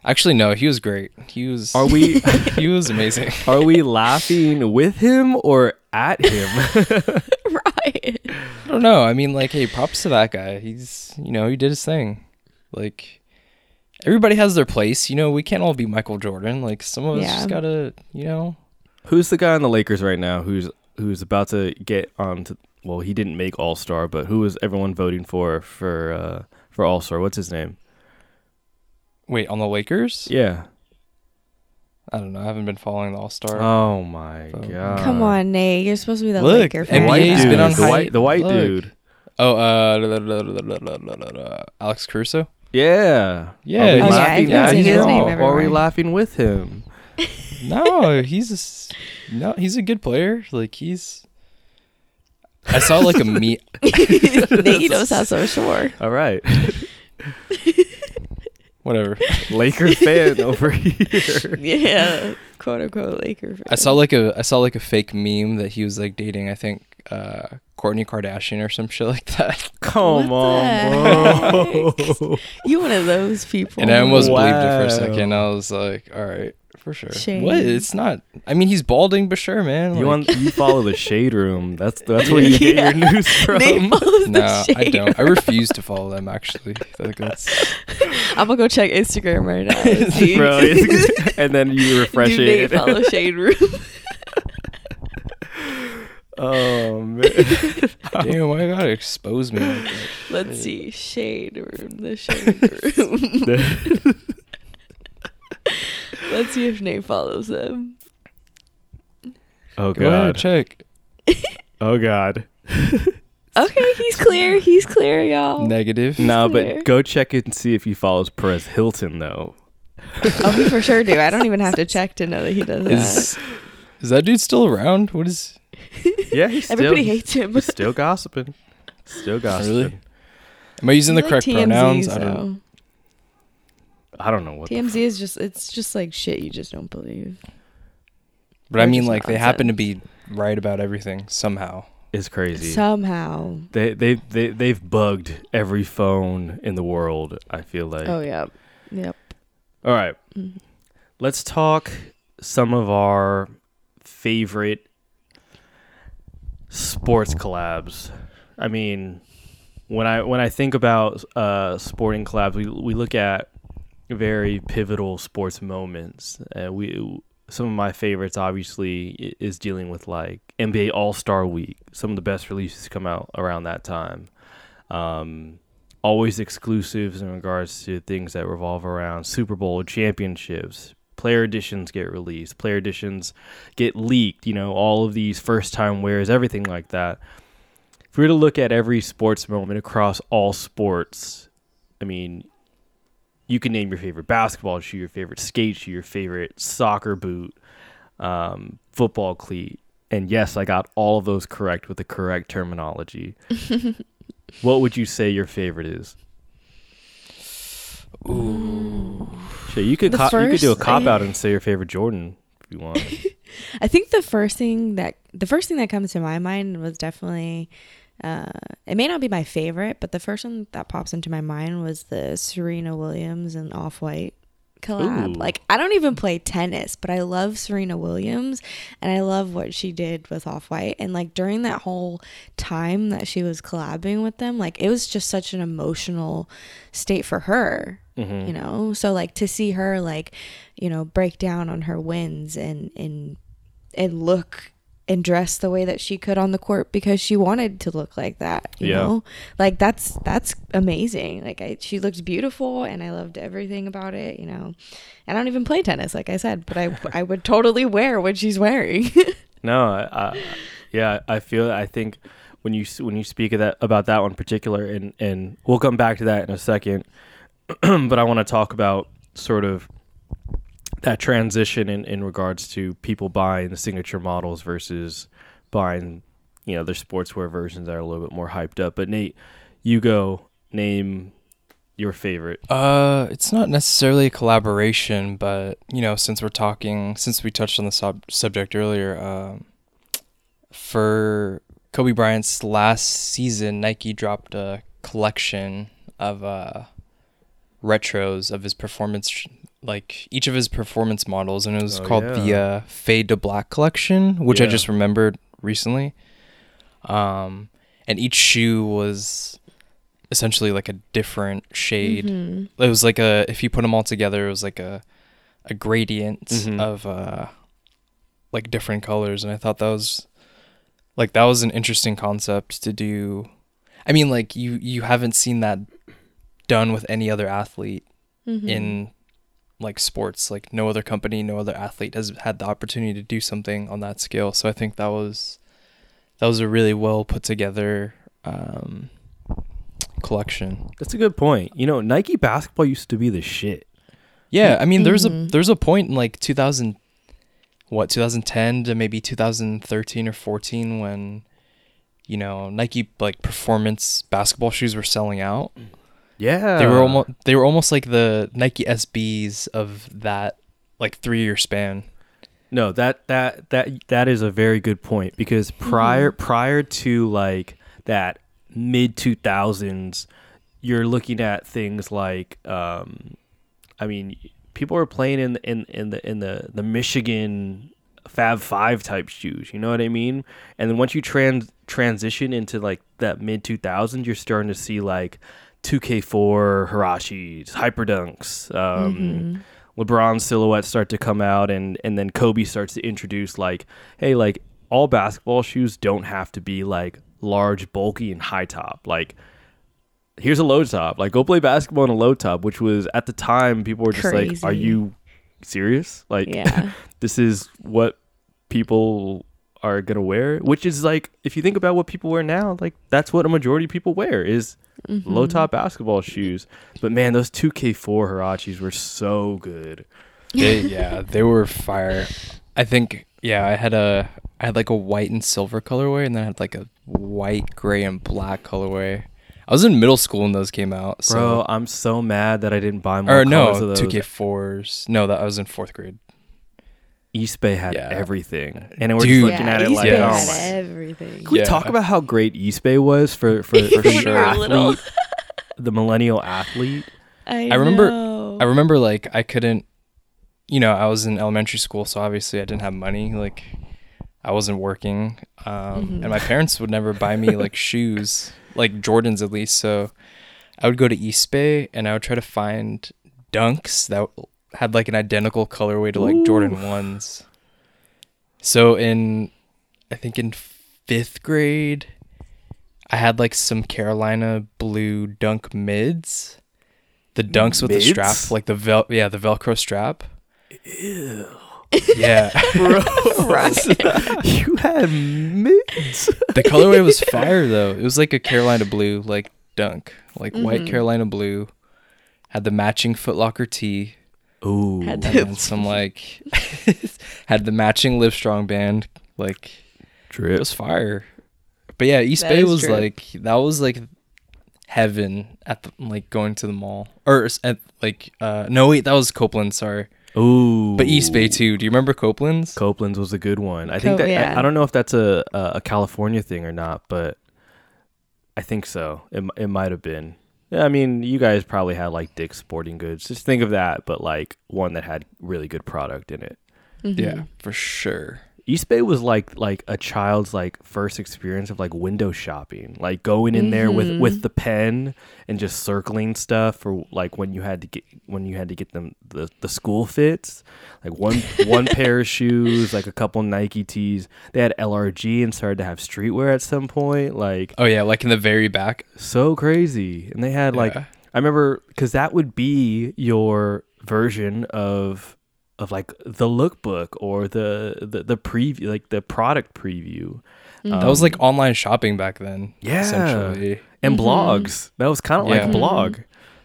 Speaker 3: Actually, no, he was great. He was.
Speaker 1: Are we
Speaker 3: he was amazing.
Speaker 1: are we laughing with him or at him?
Speaker 2: right.
Speaker 3: I don't know. I mean, like, hey, props to that guy. He's, you know, he did his thing. Like, everybody has their place. You know, we can't all be Michael Jordan. Like, some of us
Speaker 2: Yeah.
Speaker 3: just gotta, you know.
Speaker 1: Who's the guy on the Lakers right now who's who's about to get on to well, he didn't make All Star, but who is everyone voting for for uh for All Star? What's his name?
Speaker 3: Wait, on the Lakers?
Speaker 1: Yeah.
Speaker 3: I don't know. I haven't been following the All Star.
Speaker 1: Oh my
Speaker 3: Oh.
Speaker 1: god.
Speaker 2: Come on, Nate. You're supposed to be the
Speaker 3: Look,
Speaker 2: Laker
Speaker 1: The
Speaker 2: fan.
Speaker 3: NBA
Speaker 1: white
Speaker 3: has
Speaker 1: dude,
Speaker 3: been on
Speaker 1: the
Speaker 3: hype.
Speaker 1: white the white
Speaker 3: Look.
Speaker 1: dude.
Speaker 3: oh, uh, Alex Caruso.
Speaker 1: Yeah.
Speaker 3: Yeah,
Speaker 1: Are we
Speaker 3: he's-
Speaker 2: Oh, yeah,
Speaker 1: laughing at
Speaker 2: seen
Speaker 1: him
Speaker 2: name
Speaker 1: or are we
Speaker 2: everywhere.
Speaker 1: laughing with him?
Speaker 3: No, he's a, s- no, he's a good player. Like he's. I saw like a me.
Speaker 2: Nate knows how so sure.
Speaker 1: All right.
Speaker 3: Whatever.
Speaker 1: Laker fan over here.
Speaker 2: Yeah, quote unquote Laker fan.
Speaker 3: I saw like a I saw like a fake meme that he was like dating. I think uh Kourtney Kardashian or some shit like that.
Speaker 1: Come
Speaker 2: What
Speaker 1: on, bro.
Speaker 2: you one of those people.
Speaker 3: And I almost believed it for a second. I was like, all right, for sure.
Speaker 2: Shame.
Speaker 3: What? It's not. I mean, he's balding, but sure, man.
Speaker 1: You
Speaker 3: like-
Speaker 1: want you follow the shade room. That's that's where you get
Speaker 2: Yeah.
Speaker 1: your news from.
Speaker 2: Nate
Speaker 3: no,
Speaker 2: the shade.
Speaker 3: I don't. I refuse to follow them. Actually, like that's
Speaker 2: I'm gonna go check Instagram right now. and.
Speaker 1: Bro, and then you refresh it.
Speaker 2: Do Nate
Speaker 1: it.
Speaker 2: follow Shade Room?
Speaker 1: Oh man.
Speaker 3: damn. Why you gotta expose me? Like that?
Speaker 2: Let's see. Shade Room. The Shade Room. Let's see if Nate follows them.
Speaker 1: Oh
Speaker 3: Go ahead,
Speaker 1: god.
Speaker 3: check.
Speaker 1: Oh god.
Speaker 2: Okay, he's clear. He's clear, y'all.
Speaker 3: Negative.
Speaker 1: No,
Speaker 2: clear.
Speaker 1: but go check it and see if he follows Perez Hilton though.
Speaker 2: Oh, he for sure do. I don't even have to check to know that he does that.
Speaker 3: Is is that dude still around? What is?
Speaker 1: Yeah, he's still
Speaker 2: Everybody hates him.
Speaker 1: he's still gossiping. Still gossiping.
Speaker 3: Really? Am I using the
Speaker 2: He's
Speaker 3: correct
Speaker 2: like
Speaker 3: pronouns?
Speaker 2: TMZ,
Speaker 3: I don't.
Speaker 2: though.
Speaker 1: I don't know what the
Speaker 2: TMZ is just it's just like shit you just don't believe.
Speaker 3: But I
Speaker 2: Or
Speaker 3: mean,
Speaker 2: just
Speaker 3: like they happen to be right about everything somehow.
Speaker 1: is crazy.
Speaker 2: Somehow.
Speaker 1: they they they they've bugged every phone in the world, I feel like.
Speaker 2: Oh yeah. Yep.
Speaker 1: All right.
Speaker 2: Mhm.
Speaker 1: Let's talk some of our favorite sports collabs. I mean, when I when I think about uh, sporting collabs, we we look at very pivotal sports moments. Uh, we some of my favorites obviously is dealing with like NBA All Star Week. Some of the best releases come out around that time. Um, always exclusives in regards to things that revolve around Super Bowl championships. Player editions get released. Player editions get leaked. You know, all of these first time wears, everything like that. If we were to look at every sports moment across all sports, I mean, you can name your favorite basketball shoe, your favorite skate shoe, your favorite soccer boot, um, football cleat. And yes, I got all of those correct with the correct terminology. what would you say your favorite is?
Speaker 3: Ooh.
Speaker 1: Sure, you could
Speaker 2: The
Speaker 1: co- you could do a
Speaker 2: first-
Speaker 1: cop out and say your favorite Jordan if you want.
Speaker 2: I think the first thing that the first thing that comes to my mind was definitely uh, it may not be my favorite, but the first one that pops into my mind was the Serena Williams and Off White collab.
Speaker 1: Ooh.
Speaker 2: Like I don't even play tennis, but I love Serena Williams and I love what she did with Off White. And like during that whole time that she was collabing with them, like it was just such an emotional state for her
Speaker 1: Mhm.
Speaker 2: you know so like to see her like you know break down on her wins and and and look and dress the way that she could on the court because she wanted to look like that you
Speaker 1: Yeah.
Speaker 2: know like that's that's amazing like I, she looked beautiful and i loved everything about it you know and i don't even play tennis like i said but i i would totally wear what she's wearing
Speaker 1: No, I, I, yeah, I feel. I think when you when you speak of that about that one in particular, and and we'll come back to that in a second. but I want to talk about sort of that transition in in regards to people buying the signature models versus buying you know their sportswear versions that are a little bit more hyped up. But Nate, you go name your favorite?
Speaker 3: Uh, it's not necessarily a collaboration, but you know, since we're talking, since we touched on the sub- subject earlier, um, for Kobe Bryant's last season, Nike dropped a collection of uh retros of his performance, like each of his performance models, and it was
Speaker 1: Oh,
Speaker 3: called the
Speaker 1: yeah.
Speaker 3: uh, Fade to Black collection, which I just remembered recently. Um, and each shoe was essentially like a different shade
Speaker 2: Mhm.
Speaker 3: it was like a if you put them all together it was like a a gradient
Speaker 1: Mhm.
Speaker 3: of uh like different colors and i thought that was like that was an interesting concept to do i mean like you you haven't seen that done with any other athlete
Speaker 2: Mhm.
Speaker 3: in like sports like no other company no other athlete has had the opportunity to do something on that scale so i think that was that was a really well put together um collection
Speaker 1: That's a good point. You know, Nike basketball used to be the shit.
Speaker 3: Yeah, I mean, there's a
Speaker 2: Mhm.
Speaker 3: there's a point in like 2000, what 2010 to maybe 2013 or 14 when, you know, Nike like performance basketball shoes were selling out.
Speaker 1: Yeah,
Speaker 3: They were almost they were almost like the Nike SBs of that like three year span.
Speaker 1: No, that that that that is a very good point because prior prior to like that mid two thousands, you're looking at things like, um, I mean, people are playing in in in the in the the Michigan Fab Five type shoes. You know what I mean? And then once you trans transition into like that mid two thousands, you're starting to see like. 2K4 Huaraches, Hyperdunks, um,
Speaker 2: Mhm.
Speaker 1: LeBron silhouettes start to come out and and then Kobe starts to introduce like, hey, like all basketball shoes don't have to be like large, bulky, and high top. Like here's a low top. Like go play basketball in a low top, which was at the time people were just like, Are you serious? Like
Speaker 2: yeah.
Speaker 1: this is what people are gonna wear? Which is like if you think about what people wear now, like that's what a majority of people wear is low
Speaker 2: Mhm.
Speaker 1: top basketball shoes. But man, those 2K4 Huaraches were so good.
Speaker 3: They, yeah, they were fire. I think yeah, I had a I had like a white and silver colorway, and then I had like a white, gray, and black colorway. I was in middle school when those came out. So.
Speaker 1: Bro, I'm so mad that I didn't buy more
Speaker 3: or no,
Speaker 1: colors of those.
Speaker 3: two K fours. No, that I was in fourth grade.
Speaker 1: East Bay had
Speaker 3: Yeah.
Speaker 1: everything, and we're
Speaker 3: Dude.
Speaker 1: just looking at it
Speaker 2: East
Speaker 1: like,
Speaker 2: Bay
Speaker 1: oh
Speaker 2: had
Speaker 1: my.
Speaker 2: everything.
Speaker 1: Can we
Speaker 3: Yeah.
Speaker 1: talk about how great East Bay was for for, for
Speaker 3: For
Speaker 1: the
Speaker 3: sure.
Speaker 1: athlete, the millennial athlete?
Speaker 2: I,
Speaker 3: I remember-
Speaker 2: know.
Speaker 3: I remember like I couldn't, you know, I was in elementary school, so obviously I didn't have money. Like I wasn't working, um,
Speaker 2: Mhm.
Speaker 3: and my parents would never buy me like shoes, like Jordans at least. So I would go to East Bay and I would try to find Dunks that had like an identical colorway to like Jordan ones. So in, I think in fifth grade, I had like some Carolina blue dunk mids. The dunks with the strap, like the vel yeah, the Velcro strap.
Speaker 1: Ew,
Speaker 3: Yeah.
Speaker 1: bro, you had mids.
Speaker 3: the colorway was fire though. It was like a Carolina blue, like dunk. Like white
Speaker 2: Mhm.
Speaker 3: Carolina blue. Had the matching Foot Locker tee.
Speaker 1: Ooh,
Speaker 2: Had
Speaker 3: And then some like had the matching Livestrong band. Like it was fire. But yeah, East
Speaker 2: That
Speaker 3: Bay was
Speaker 2: true.
Speaker 3: like that was like heaven at the like going to the mall or at like uh no wait that was Copeland sorry
Speaker 1: Ooh,
Speaker 3: but East Bay too. Do you remember Copeland's?
Speaker 1: Copeland's was a good one. I think
Speaker 2: Co-
Speaker 1: that
Speaker 2: yeah.
Speaker 1: I, I don't know if that's a, a a California thing or not, but I think so. It it might have been. Yeah, I mean, you guys probably had like Dick's Sporting Goods. Just think of that, but like one that had really good product in it.
Speaker 2: Mhm.
Speaker 3: Yeah, for sure.
Speaker 1: East Bay was like like a child's like first experience of like window shopping, like going in there with
Speaker 2: Mhm.
Speaker 1: with the pen and just circling stuff for like when you had to get when you had to get them the, the school fits, like one one pair of shoes, like a couple Nike tees. They had LRG and started to have streetwear at some point, like
Speaker 3: Oh yeah, like in the very back.
Speaker 1: so crazy. And they had like I remember because that would be your version of of like the lookbook or the the, the preview, like the product preview.
Speaker 2: Mhm.
Speaker 3: that was
Speaker 1: um,
Speaker 3: like online shopping back then.
Speaker 1: Yeah.
Speaker 3: essentially.
Speaker 1: and
Speaker 2: Mhm.
Speaker 1: blogs. That was kind of
Speaker 3: Yeah.
Speaker 1: like blog.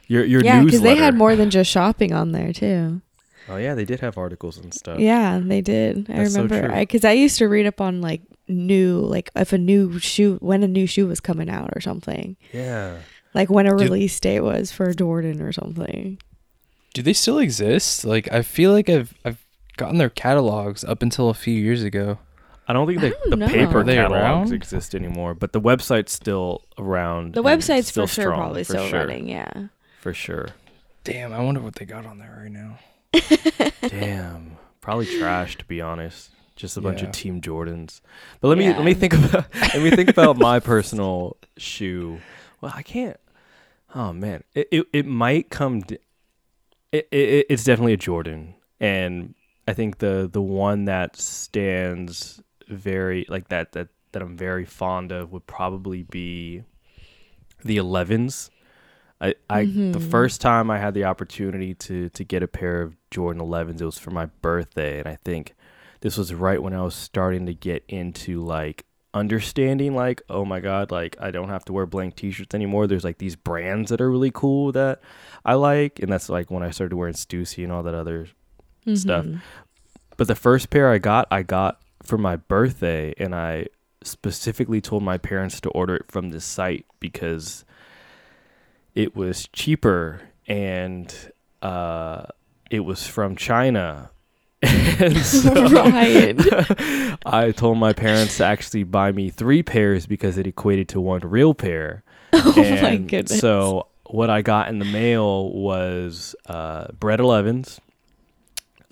Speaker 1: Your your
Speaker 2: yeah,
Speaker 1: newsletter.
Speaker 2: they had more than just shopping on there too.
Speaker 1: Oh yeah, they did have articles and stuff.
Speaker 2: Yeah, they did. I
Speaker 1: That's so
Speaker 2: remember
Speaker 1: true.
Speaker 2: because I, used to read up on like new, like if a new shoe, when a new shoe was coming out or something.
Speaker 1: Yeah.
Speaker 2: Like when a
Speaker 3: Dude-
Speaker 2: release date was for Jordan or something.
Speaker 3: Do they still exist? Like I feel like I've I've gotten their catalogs up until a few years ago.
Speaker 1: I don't think
Speaker 2: I
Speaker 1: the,
Speaker 2: don't
Speaker 1: the
Speaker 2: know.
Speaker 1: paper
Speaker 3: Are they
Speaker 1: catalogs
Speaker 3: around?
Speaker 1: exist anymore, but the website's still around.
Speaker 2: The website's
Speaker 1: still
Speaker 2: for sure
Speaker 1: strong,
Speaker 2: probably
Speaker 1: for
Speaker 2: still
Speaker 1: sure,
Speaker 2: running, yeah.
Speaker 1: for sure.
Speaker 3: Damn, I wonder what they got on there right now.
Speaker 1: Damn, probably trash to be honest. Just a bunch of Team Jordans. But let me let me think about let me think about my personal shoe. Well, I can't. Oh man, it it, it might come. D- it, it it's definitely a Jordan, and I think the the one that stands very like that that that I'm very fond of would probably be the 11s. I, I the
Speaker 2: Mhm.
Speaker 1: first time I had the opportunity to to get a pair of Jordan 11s, it was for my birthday, and I think this was right when I was starting to get into like understanding like oh my god like I don't have to wear blank t-shirts anymore there's like these brands that are really cool that I like and that's like when I started wearing Stussy and all that other Stuff.
Speaker 2: Mhm.
Speaker 1: but the first pair I got, I got for my birthday, and I specifically told my parents to order it from this site because it was cheaper and uh, it was from China. and so. I told my parents to actually buy me three pairs because it equated to one real pair.
Speaker 2: Oh my goodness.
Speaker 1: So what I got in the mail was uh, Bread 11s,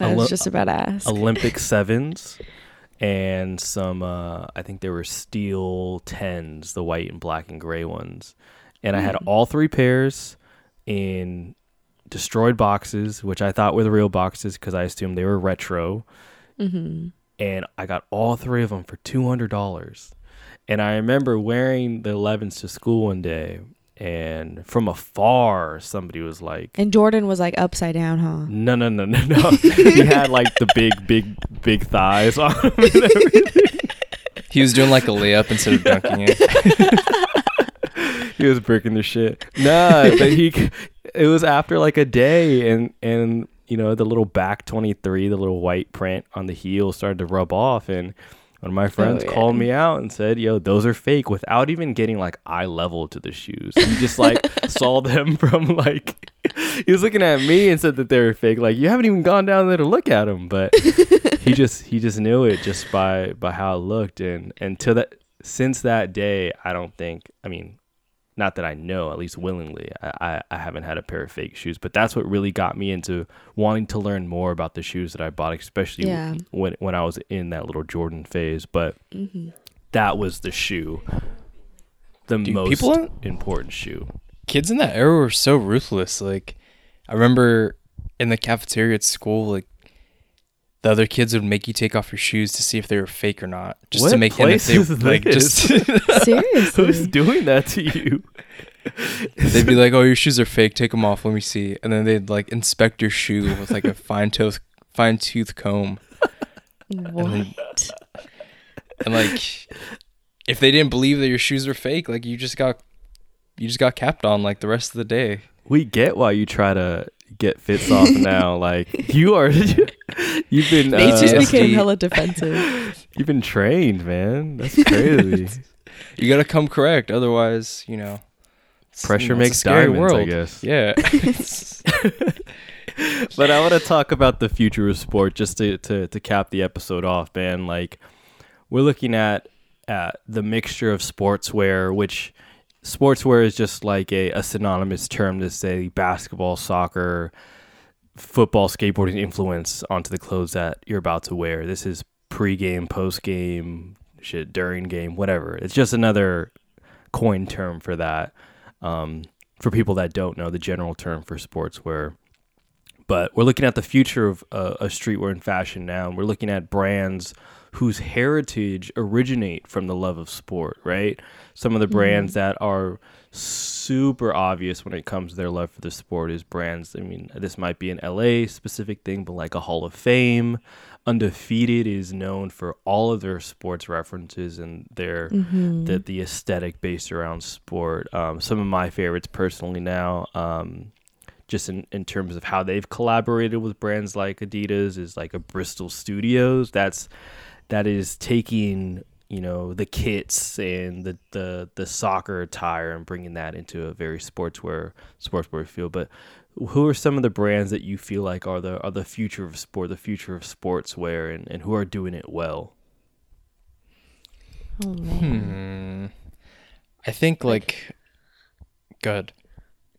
Speaker 2: I was
Speaker 1: Olymp-
Speaker 2: just about ask.
Speaker 1: Olympic sevens and some uh I think they were steel tens, the white and black and gray ones. And I had
Speaker 2: Mm.
Speaker 1: all three pairs in destroyed boxes, which I thought were the real boxes because I assumed they were retro.
Speaker 2: hmm
Speaker 1: And I got all three of them for two hundred dollars. And I remember wearing the 11s to school one day, and from afar, somebody was like,
Speaker 2: And Jordan was like upside down, huh?
Speaker 1: no, no, no, no, no. he had like the big, big, big thighs on him and everything.
Speaker 3: He was doing like a layup instead of dunking it.
Speaker 1: He was breaking the shit. Nah, but he, it was after like a day, and and you know the little back twenty three, the little white print on the heel started to rub off, and one of my oh, friends
Speaker 2: yeah.
Speaker 1: called me out and said, "Yo, those are fake," without even getting like eye level to the shoes. He just like saw them from like he was looking at me and said that they were fake. Like you haven't even gone down there to look at them, but he just he just knew it just by by how it looked, and and to that since that day, I don't think. I mean, not that I know, at least willingly, I, I, I haven't had a pair of fake shoes. But that's what really got me into wanting to learn more about the shoes that I bought, especially
Speaker 2: Yeah.
Speaker 1: when when I was in that little Jordan phase. But
Speaker 2: hmm
Speaker 1: that was the shoe, the
Speaker 3: Dude,
Speaker 1: most
Speaker 3: people-
Speaker 1: important shoe.
Speaker 3: Kids in that era were so ruthless. Like I remember in the cafeteria at school, like the other kids would make you take off your shoes to see if they were fake or not, just to make and if they
Speaker 1: place is
Speaker 3: like
Speaker 1: this?
Speaker 3: just
Speaker 1: Who's doing that to you?
Speaker 3: they'd be like, "Oh, your shoes are fake. Take them off. Let me see." And then they'd like inspect your shoe with like a fine tooth fine tooth comb,
Speaker 2: What?
Speaker 3: and like if they didn't believe that your shoes were fake, like you just got you just got capped on like the rest of the day.
Speaker 1: We get why you try to get fits off now. Like you are, you've been
Speaker 2: Nate
Speaker 1: uh,
Speaker 2: just became hella defensive.
Speaker 1: you've been trained, man. That's crazy.
Speaker 3: You gotta come correct, otherwise, you know.
Speaker 1: Pressure
Speaker 3: know, it's a
Speaker 1: makes
Speaker 3: scary
Speaker 1: diamonds, I guess.
Speaker 3: Yeah.
Speaker 1: but I want to talk about the future of sport just to, to, to cap the episode off, man. Like, we're looking at, at the mixture of sportswear, which sportswear is just like a, a synonymous term to say basketball, soccer, football, skateboarding influence onto the clothes that you're about to wear. This is pre-game, post-game, shit, during game, whatever. It's just another coin term for that. Um, for people that don't know the general term for sportswear but we're looking at the future of uh, streetwear and fashion now. And we're looking at brands whose heritage originate from the love of sport, right? Some of the brands that are super obvious when it comes to their love for the sport is brands. I mean, this might be an LA specific thing, but like a Hall of Fame, Undefeated is known for all of their sports references and their
Speaker 2: Mhm.
Speaker 1: the the aesthetic based around sport. Um, some of my favorites personally now, um, just in, in terms of how they've collaborated with brands like Adidas, is like a Bristol Studios. That's that is taking you know the kits and the the the soccer attire and bringing that into a very sportswear sportswear feel. But who are some of the brands that you feel like are the are the future of sport, the future of sportswear, and, and who are doing it well?
Speaker 2: Oh man.
Speaker 3: Hmm. I think like. Good.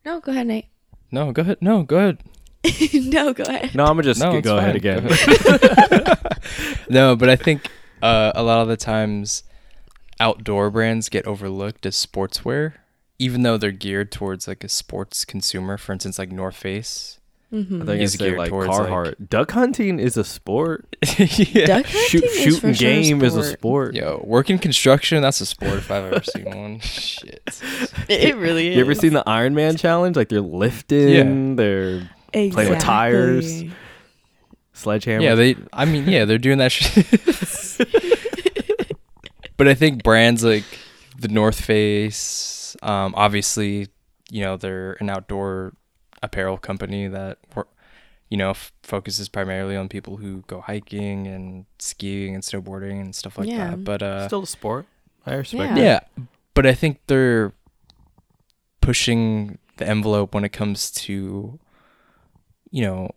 Speaker 2: No, go ahead, Nate.
Speaker 3: No, go ahead. No, go ahead.
Speaker 2: no, go ahead.
Speaker 1: No, I'm gonna just
Speaker 3: No,
Speaker 1: go,
Speaker 3: it's
Speaker 1: ahead
Speaker 3: fine.
Speaker 1: again.
Speaker 3: Go No, but I think uh, a lot of the times outdoor brands get overlooked as sportswear, even though they're geared towards like a sports consumer. For instance, like North Face.
Speaker 2: Mm-hmm.
Speaker 1: I think
Speaker 3: Is
Speaker 1: it's say
Speaker 3: geared
Speaker 1: like
Speaker 3: towards, like-
Speaker 1: Carhartt. Duck hunting is a sport.
Speaker 3: yeah.
Speaker 2: Duck
Speaker 1: Shoot,
Speaker 2: hunting is
Speaker 1: shooting
Speaker 2: for sure a
Speaker 1: game is a
Speaker 2: sport.
Speaker 1: sport.
Speaker 3: Yo, working construction, that's a sport if I've ever seen one. Shit.
Speaker 2: It really is.
Speaker 1: You ever seen the Iron Man challenge? Like they're lifting, Yeah. they're
Speaker 2: exactly.
Speaker 1: playing with tires? sledgehammer.
Speaker 3: Yeah, they. I mean, yeah, they're doing that shit. but I think brands like the North Face, um, obviously, you know, they're an outdoor apparel company that, wor- you know, f- focuses primarily on people who go hiking and skiing and snowboarding and stuff like
Speaker 2: Yeah.
Speaker 3: that. But uh,
Speaker 1: still a sport. I respect
Speaker 2: Yeah.
Speaker 1: that.
Speaker 3: yeah, but I think they're pushing the envelope when it comes to, you know,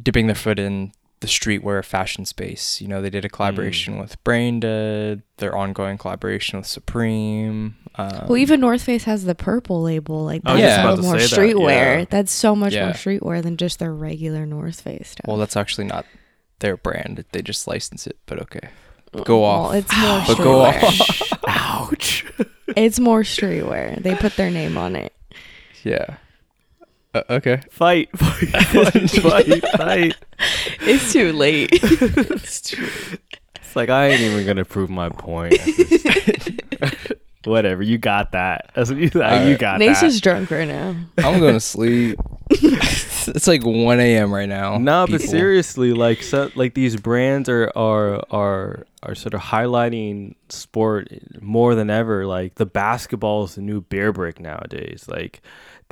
Speaker 3: dipping their foot in the streetwear fashion space. You know, they did a collaboration with Brain Dead, their ongoing collaboration with Supreme. Um,
Speaker 2: Well, even North Face has the purple label. Like
Speaker 1: I
Speaker 2: that's
Speaker 3: just
Speaker 2: so
Speaker 3: about
Speaker 2: more
Speaker 1: to say that,
Speaker 2: streetwear.
Speaker 1: yeah.
Speaker 2: That's so much
Speaker 3: Yeah.
Speaker 2: more streetwear than just their regular North Face stuff.
Speaker 3: well, that's actually not their brand. They just license it, but okay. Go
Speaker 2: Well,
Speaker 3: off.
Speaker 2: It's more
Speaker 3: But go
Speaker 2: streetwear.
Speaker 1: Ouch.
Speaker 2: it's more streetwear. They put their name on it.
Speaker 3: Yeah. Uh, okay.
Speaker 1: Fight, fight, fight, fight, fight.
Speaker 2: It's too late.
Speaker 1: It's too late. it's like I ain't even gonna prove my point. Whatever, you got that. That's what you, you got
Speaker 2: Nate's
Speaker 1: that.
Speaker 2: just drunk right now.
Speaker 3: I'm going to sleep. it's like 1 a.m. right now.
Speaker 1: No, but seriously, like so, like these brands are are are are sort of highlighting sport more than ever. Like the basketball is the new beer brick nowadays. Like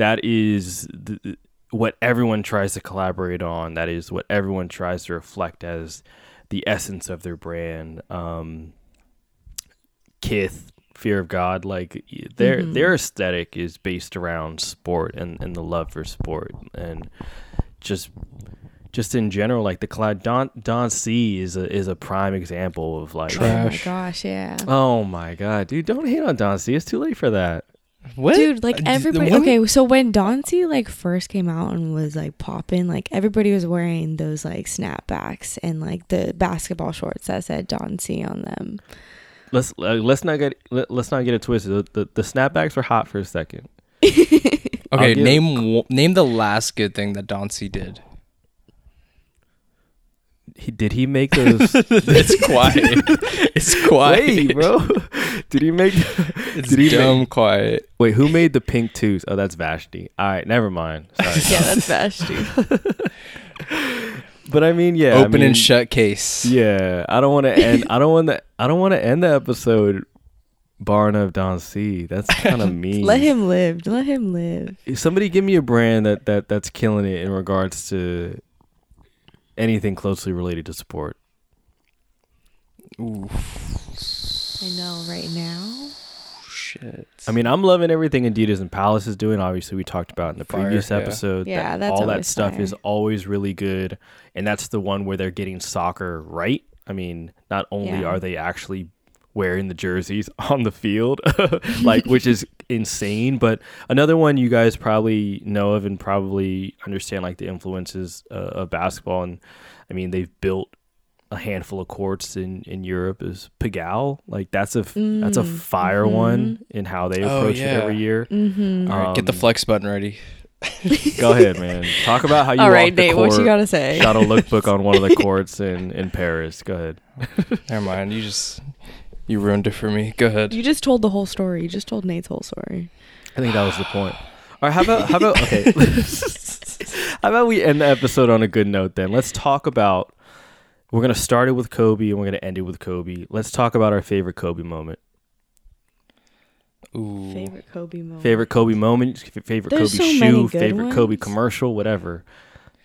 Speaker 1: that is the, what everyone tries to collaborate on. That is what everyone tries to reflect as the essence of their brand. Um, Kith, Fear of God, like y- their
Speaker 2: Mhm.
Speaker 1: their aesthetic is based around sport and, and the love for sport and just just in general, like the collab Don Don C is a is a prime example of like
Speaker 3: Trash.
Speaker 2: Oh my gosh, yeah.
Speaker 1: Oh my god, dude, don't hate on Don C. It's too late for that.
Speaker 3: What?
Speaker 2: Dude, like
Speaker 3: Uh, d-
Speaker 2: everybody.
Speaker 3: when-
Speaker 2: Okay, so when Don C like first came out and was like popping, like everybody was wearing those like snapbacks and like the basketball shorts that said Don C on them.
Speaker 1: Let's uh, let's not get let, let's not get it twisted. The, the the snapbacks were hot for a second.
Speaker 3: Okay, name wo- name the last good thing that Don C did.
Speaker 1: He, did he make those?
Speaker 3: it's quiet. it's quiet.
Speaker 1: Wait, bro. Did he make?
Speaker 3: It's
Speaker 1: did he
Speaker 3: dumb
Speaker 1: make?
Speaker 3: quiet.
Speaker 1: Wait, who made the pink twos? Oh, that's Vashtie. All right, never mind. Sorry.
Speaker 2: yeah, that's Vashtie.
Speaker 1: but I mean, yeah. I
Speaker 3: Open
Speaker 1: mean,
Speaker 3: and shut case.
Speaker 1: Yeah, I don't want to end. I don't want to. I don't want to end the episode barring of Don C. That's kind of mean.
Speaker 2: Let him live. Let him live.
Speaker 1: Somebody give me a brand that that that's killing it in regards to anything closely related to sport.
Speaker 3: Ooh,
Speaker 2: I know right now.
Speaker 3: shit.
Speaker 1: I mean, I'm loving everything Adidas and Palace is doing. Obviously, we talked about in the
Speaker 3: Fire,
Speaker 1: previous
Speaker 3: yeah.
Speaker 1: episode.
Speaker 2: Yeah,
Speaker 1: that
Speaker 2: that's
Speaker 1: all that stuff
Speaker 2: fire.
Speaker 1: is always really good, and that's the one where they're getting soccer right. I mean, not only
Speaker 2: Yeah.
Speaker 1: are they actually wearing the jerseys on the field, like which is insane, but another one you guys probably know of and probably understand like the influences uh, of basketball. And I mean, they've built a handful of courts in in Europe is Pigalle. Like that's a f- that's a
Speaker 2: Mm,
Speaker 1: fire
Speaker 2: mhm.
Speaker 1: one in how they
Speaker 3: Oh,
Speaker 1: approach it every year.
Speaker 2: Mm-hmm.
Speaker 3: All right, get the
Speaker 1: um,
Speaker 3: flex button ready.
Speaker 1: Go ahead, man. Talk about how you
Speaker 2: All
Speaker 1: walked
Speaker 2: right,
Speaker 1: the
Speaker 2: Nate,
Speaker 1: court,
Speaker 2: what you gotta say?
Speaker 1: shot a lookbook on one of the courts in in Paris. Go ahead.
Speaker 3: Never mind. You just you ruined it for me. Go ahead.
Speaker 2: You just told the whole story. You just told Nate's whole story.
Speaker 1: I think that was the point. All right, how about how about okay? how about we end the episode on a good note then? Let's talk about. We're gonna start it with Kobe and we're gonna end it with Kobe. Let's talk about our favorite Kobe moment.
Speaker 3: Ooh.
Speaker 2: Favorite Kobe moment.
Speaker 1: Favorite Kobe moment. Favorite
Speaker 2: There's
Speaker 1: Kobe
Speaker 2: so
Speaker 1: shoe.
Speaker 2: good
Speaker 1: Favorite Kobe commercial. Whatever.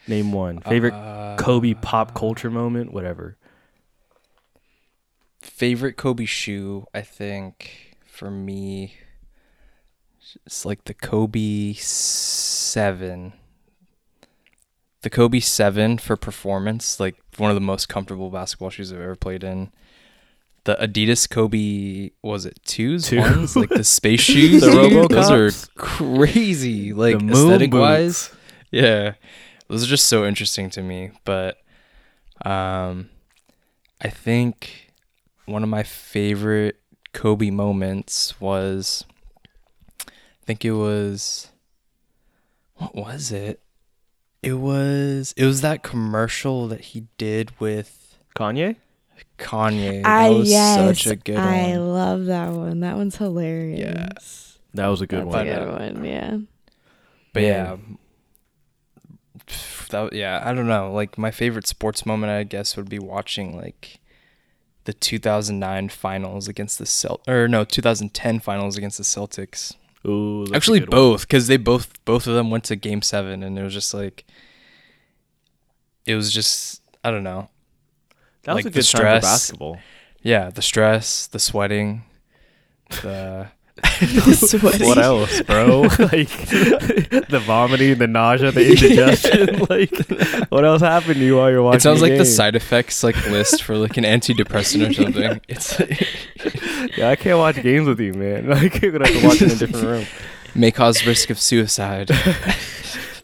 Speaker 1: Name one. Favorite
Speaker 3: Uh,
Speaker 1: Kobe pop culture moment. Whatever.
Speaker 3: Favorite Kobe shoe, I think for me, it's like the Kobe Seven. The Kobe Seven for performance, like one of the most comfortable basketball shoes I've ever played in. The Adidas Kobe was it twos
Speaker 1: Two.
Speaker 3: ones like the space shoes.
Speaker 1: The
Speaker 3: Robo those are crazy. Like aesthetic wise, yeah, those are just so interesting to me. But um, I think one of my favorite Kobe moments was, I think it was, what was it? It was it was that commercial that he did with
Speaker 1: Kanye.
Speaker 3: Kanye. That
Speaker 2: ah,
Speaker 3: was
Speaker 2: yes,
Speaker 3: such a good
Speaker 2: I
Speaker 3: one.
Speaker 2: love that one. That one's hilarious. Yes.
Speaker 1: That was a good
Speaker 2: That's
Speaker 1: one.
Speaker 2: a
Speaker 3: Yeah.
Speaker 2: good one. Yeah.
Speaker 3: But
Speaker 1: Man.
Speaker 3: yeah, that yeah, I don't know. Like my favorite sports moment, I guess, would be watching like the 2009 finals against the Celt or no 2010 finals against the Celtics.
Speaker 1: Ooh,
Speaker 3: Actually, both because they both both of them went to Game Seven, and it was just like it was just I don't know.
Speaker 1: That was
Speaker 3: like
Speaker 1: a
Speaker 3: the
Speaker 1: good time
Speaker 3: stress.
Speaker 1: for basketball.
Speaker 3: Yeah, the stress, the sweating, the.
Speaker 1: What else, bro? like the vomiting, the nausea, the indigestion. like, what else happened to you while you're watching?
Speaker 3: it sounds
Speaker 1: the
Speaker 3: like the side effects like list for like an antidepressant or something. It's
Speaker 1: Yeah, I can't watch games with you, man. Like, gonna have to watch in a different room.
Speaker 3: may cause risk of suicide.
Speaker 1: I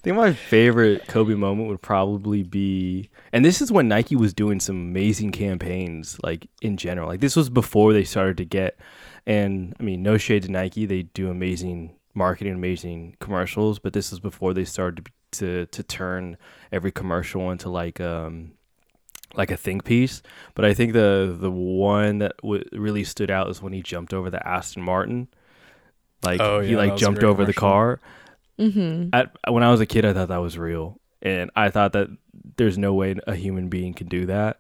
Speaker 1: think my favorite Kobe moment would probably be, and this is when Nike was doing some amazing campaigns, like in general. Like this was before they started to get, and I mean, no shade to Nike, they do amazing marketing, amazing commercials, but this was before they started to to, to turn every commercial into like um like a think piece. But I think the the one that w- really stood out is when he jumped over the Aston Martin. Like
Speaker 3: Oh,
Speaker 1: he
Speaker 3: yeah, that
Speaker 1: like jumped
Speaker 3: great
Speaker 1: over the car
Speaker 2: Mm-hmm.
Speaker 1: at when I was a kid, I thought that was real, and I thought that there's no way a human being can do that,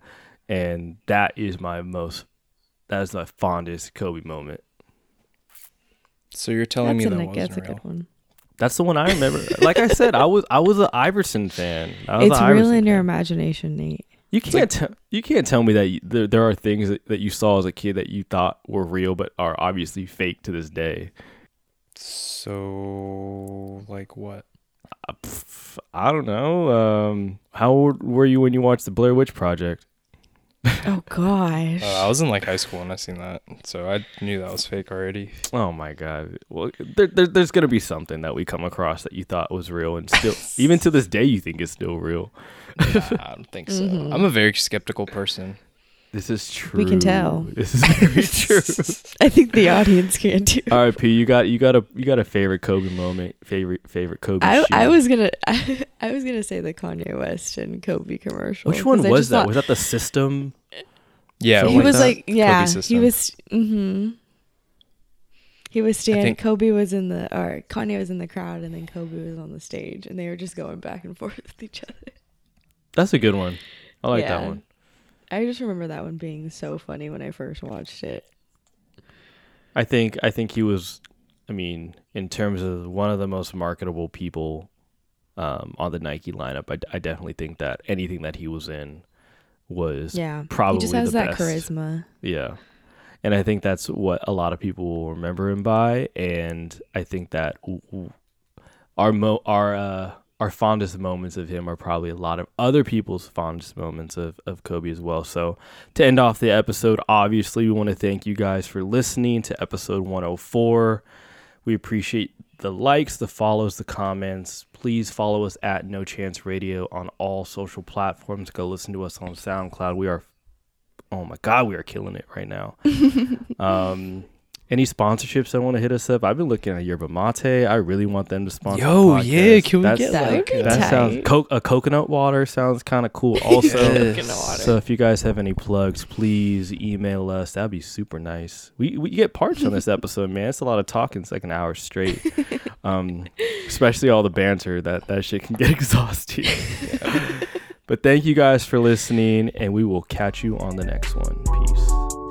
Speaker 1: and that is my most, that is my fondest Kobe moment.
Speaker 3: So you're telling
Speaker 2: That's,
Speaker 3: me that
Speaker 2: nice- that's a
Speaker 3: wasn't real?
Speaker 2: good one.
Speaker 1: That's the one I remember. like I said, I was I was an Iverson fan. I was
Speaker 2: It's
Speaker 1: a
Speaker 2: real
Speaker 1: Iverson
Speaker 2: in your
Speaker 1: fan.
Speaker 2: imagination, Nate.
Speaker 1: You can't tell you can't tell me that you, there there are things that, that you saw as a kid that you thought were real but are obviously fake to this day.
Speaker 3: So like what?
Speaker 1: Pff, I don't know. Um, how old were you when you watched the Blair Witch Project?
Speaker 2: Oh gosh.
Speaker 3: Uh, I was in like high school when I seen that, so I knew that was fake already.
Speaker 1: Oh my god! Well, there, there, there's gonna be something that we come across that you thought was real, and still, even to this day, you think it's still real.
Speaker 3: Nah, I don't think so.
Speaker 2: Mhm.
Speaker 3: I'm a very skeptical person.
Speaker 1: This is true.
Speaker 2: We can tell.
Speaker 1: This is very true.
Speaker 2: I think the audience can too.
Speaker 1: All right, P, you got you got a you got a favorite Kobe moment, favorite favorite Kobe.
Speaker 2: I,
Speaker 1: shoe.
Speaker 2: I was gonna I, was gonna say the Kanye West and Kobe commercial.
Speaker 1: Which one was that?
Speaker 2: thought-
Speaker 1: Was that the system?
Speaker 3: Yeah,
Speaker 1: Something
Speaker 2: he was
Speaker 1: that?
Speaker 2: like yeah he was mm-hmm he was standing
Speaker 3: think-
Speaker 2: kobe was in the or kanye was in the crowd and then kobe was on the stage and they were just going back and forth with each other
Speaker 1: That's a good one. I like that one.
Speaker 2: I just remember that one being so funny when i first watched it
Speaker 1: I think I think he was. I mean, in terms of one of the most marketable people um, on the Nike lineup, I, I definitely think that anything that he was in was
Speaker 2: yeah
Speaker 1: probably
Speaker 2: he just has that
Speaker 1: best.
Speaker 2: charisma
Speaker 1: Yeah. And I think that's what a lot of people will remember him by. And I think that our mo- our uh, our fondest moments of him are probably a lot of other people's fondest moments of, of Kobe as well. So to end off the episode, obviously we want to thank you guys for listening to episode 104. We appreciate the likes, the follows, the comments. Please follow us at No Chance Radio on all social platforms. Go listen to us on SoundCloud. We are oh my god, we are killing it right now. um, any sponsorships that want to hit us up? I've been looking at Yerba Mate. I really want them to sponsor.
Speaker 3: Yo, yeah, can we
Speaker 1: That's-
Speaker 3: get
Speaker 2: That
Speaker 3: like
Speaker 1: that
Speaker 2: tight.
Speaker 1: sounds co- a coconut water sounds kind of cool. Also,
Speaker 3: Yes.
Speaker 1: So if you guys have any plugs, please email us. That'd be super nice. We we get parched on this episode, man. It's a lot of talking. It's like an hour straight. Um, especially all the banter. That that shit can get exhausting. But thank you guys for listening, and we will catch you on the next one. Peace.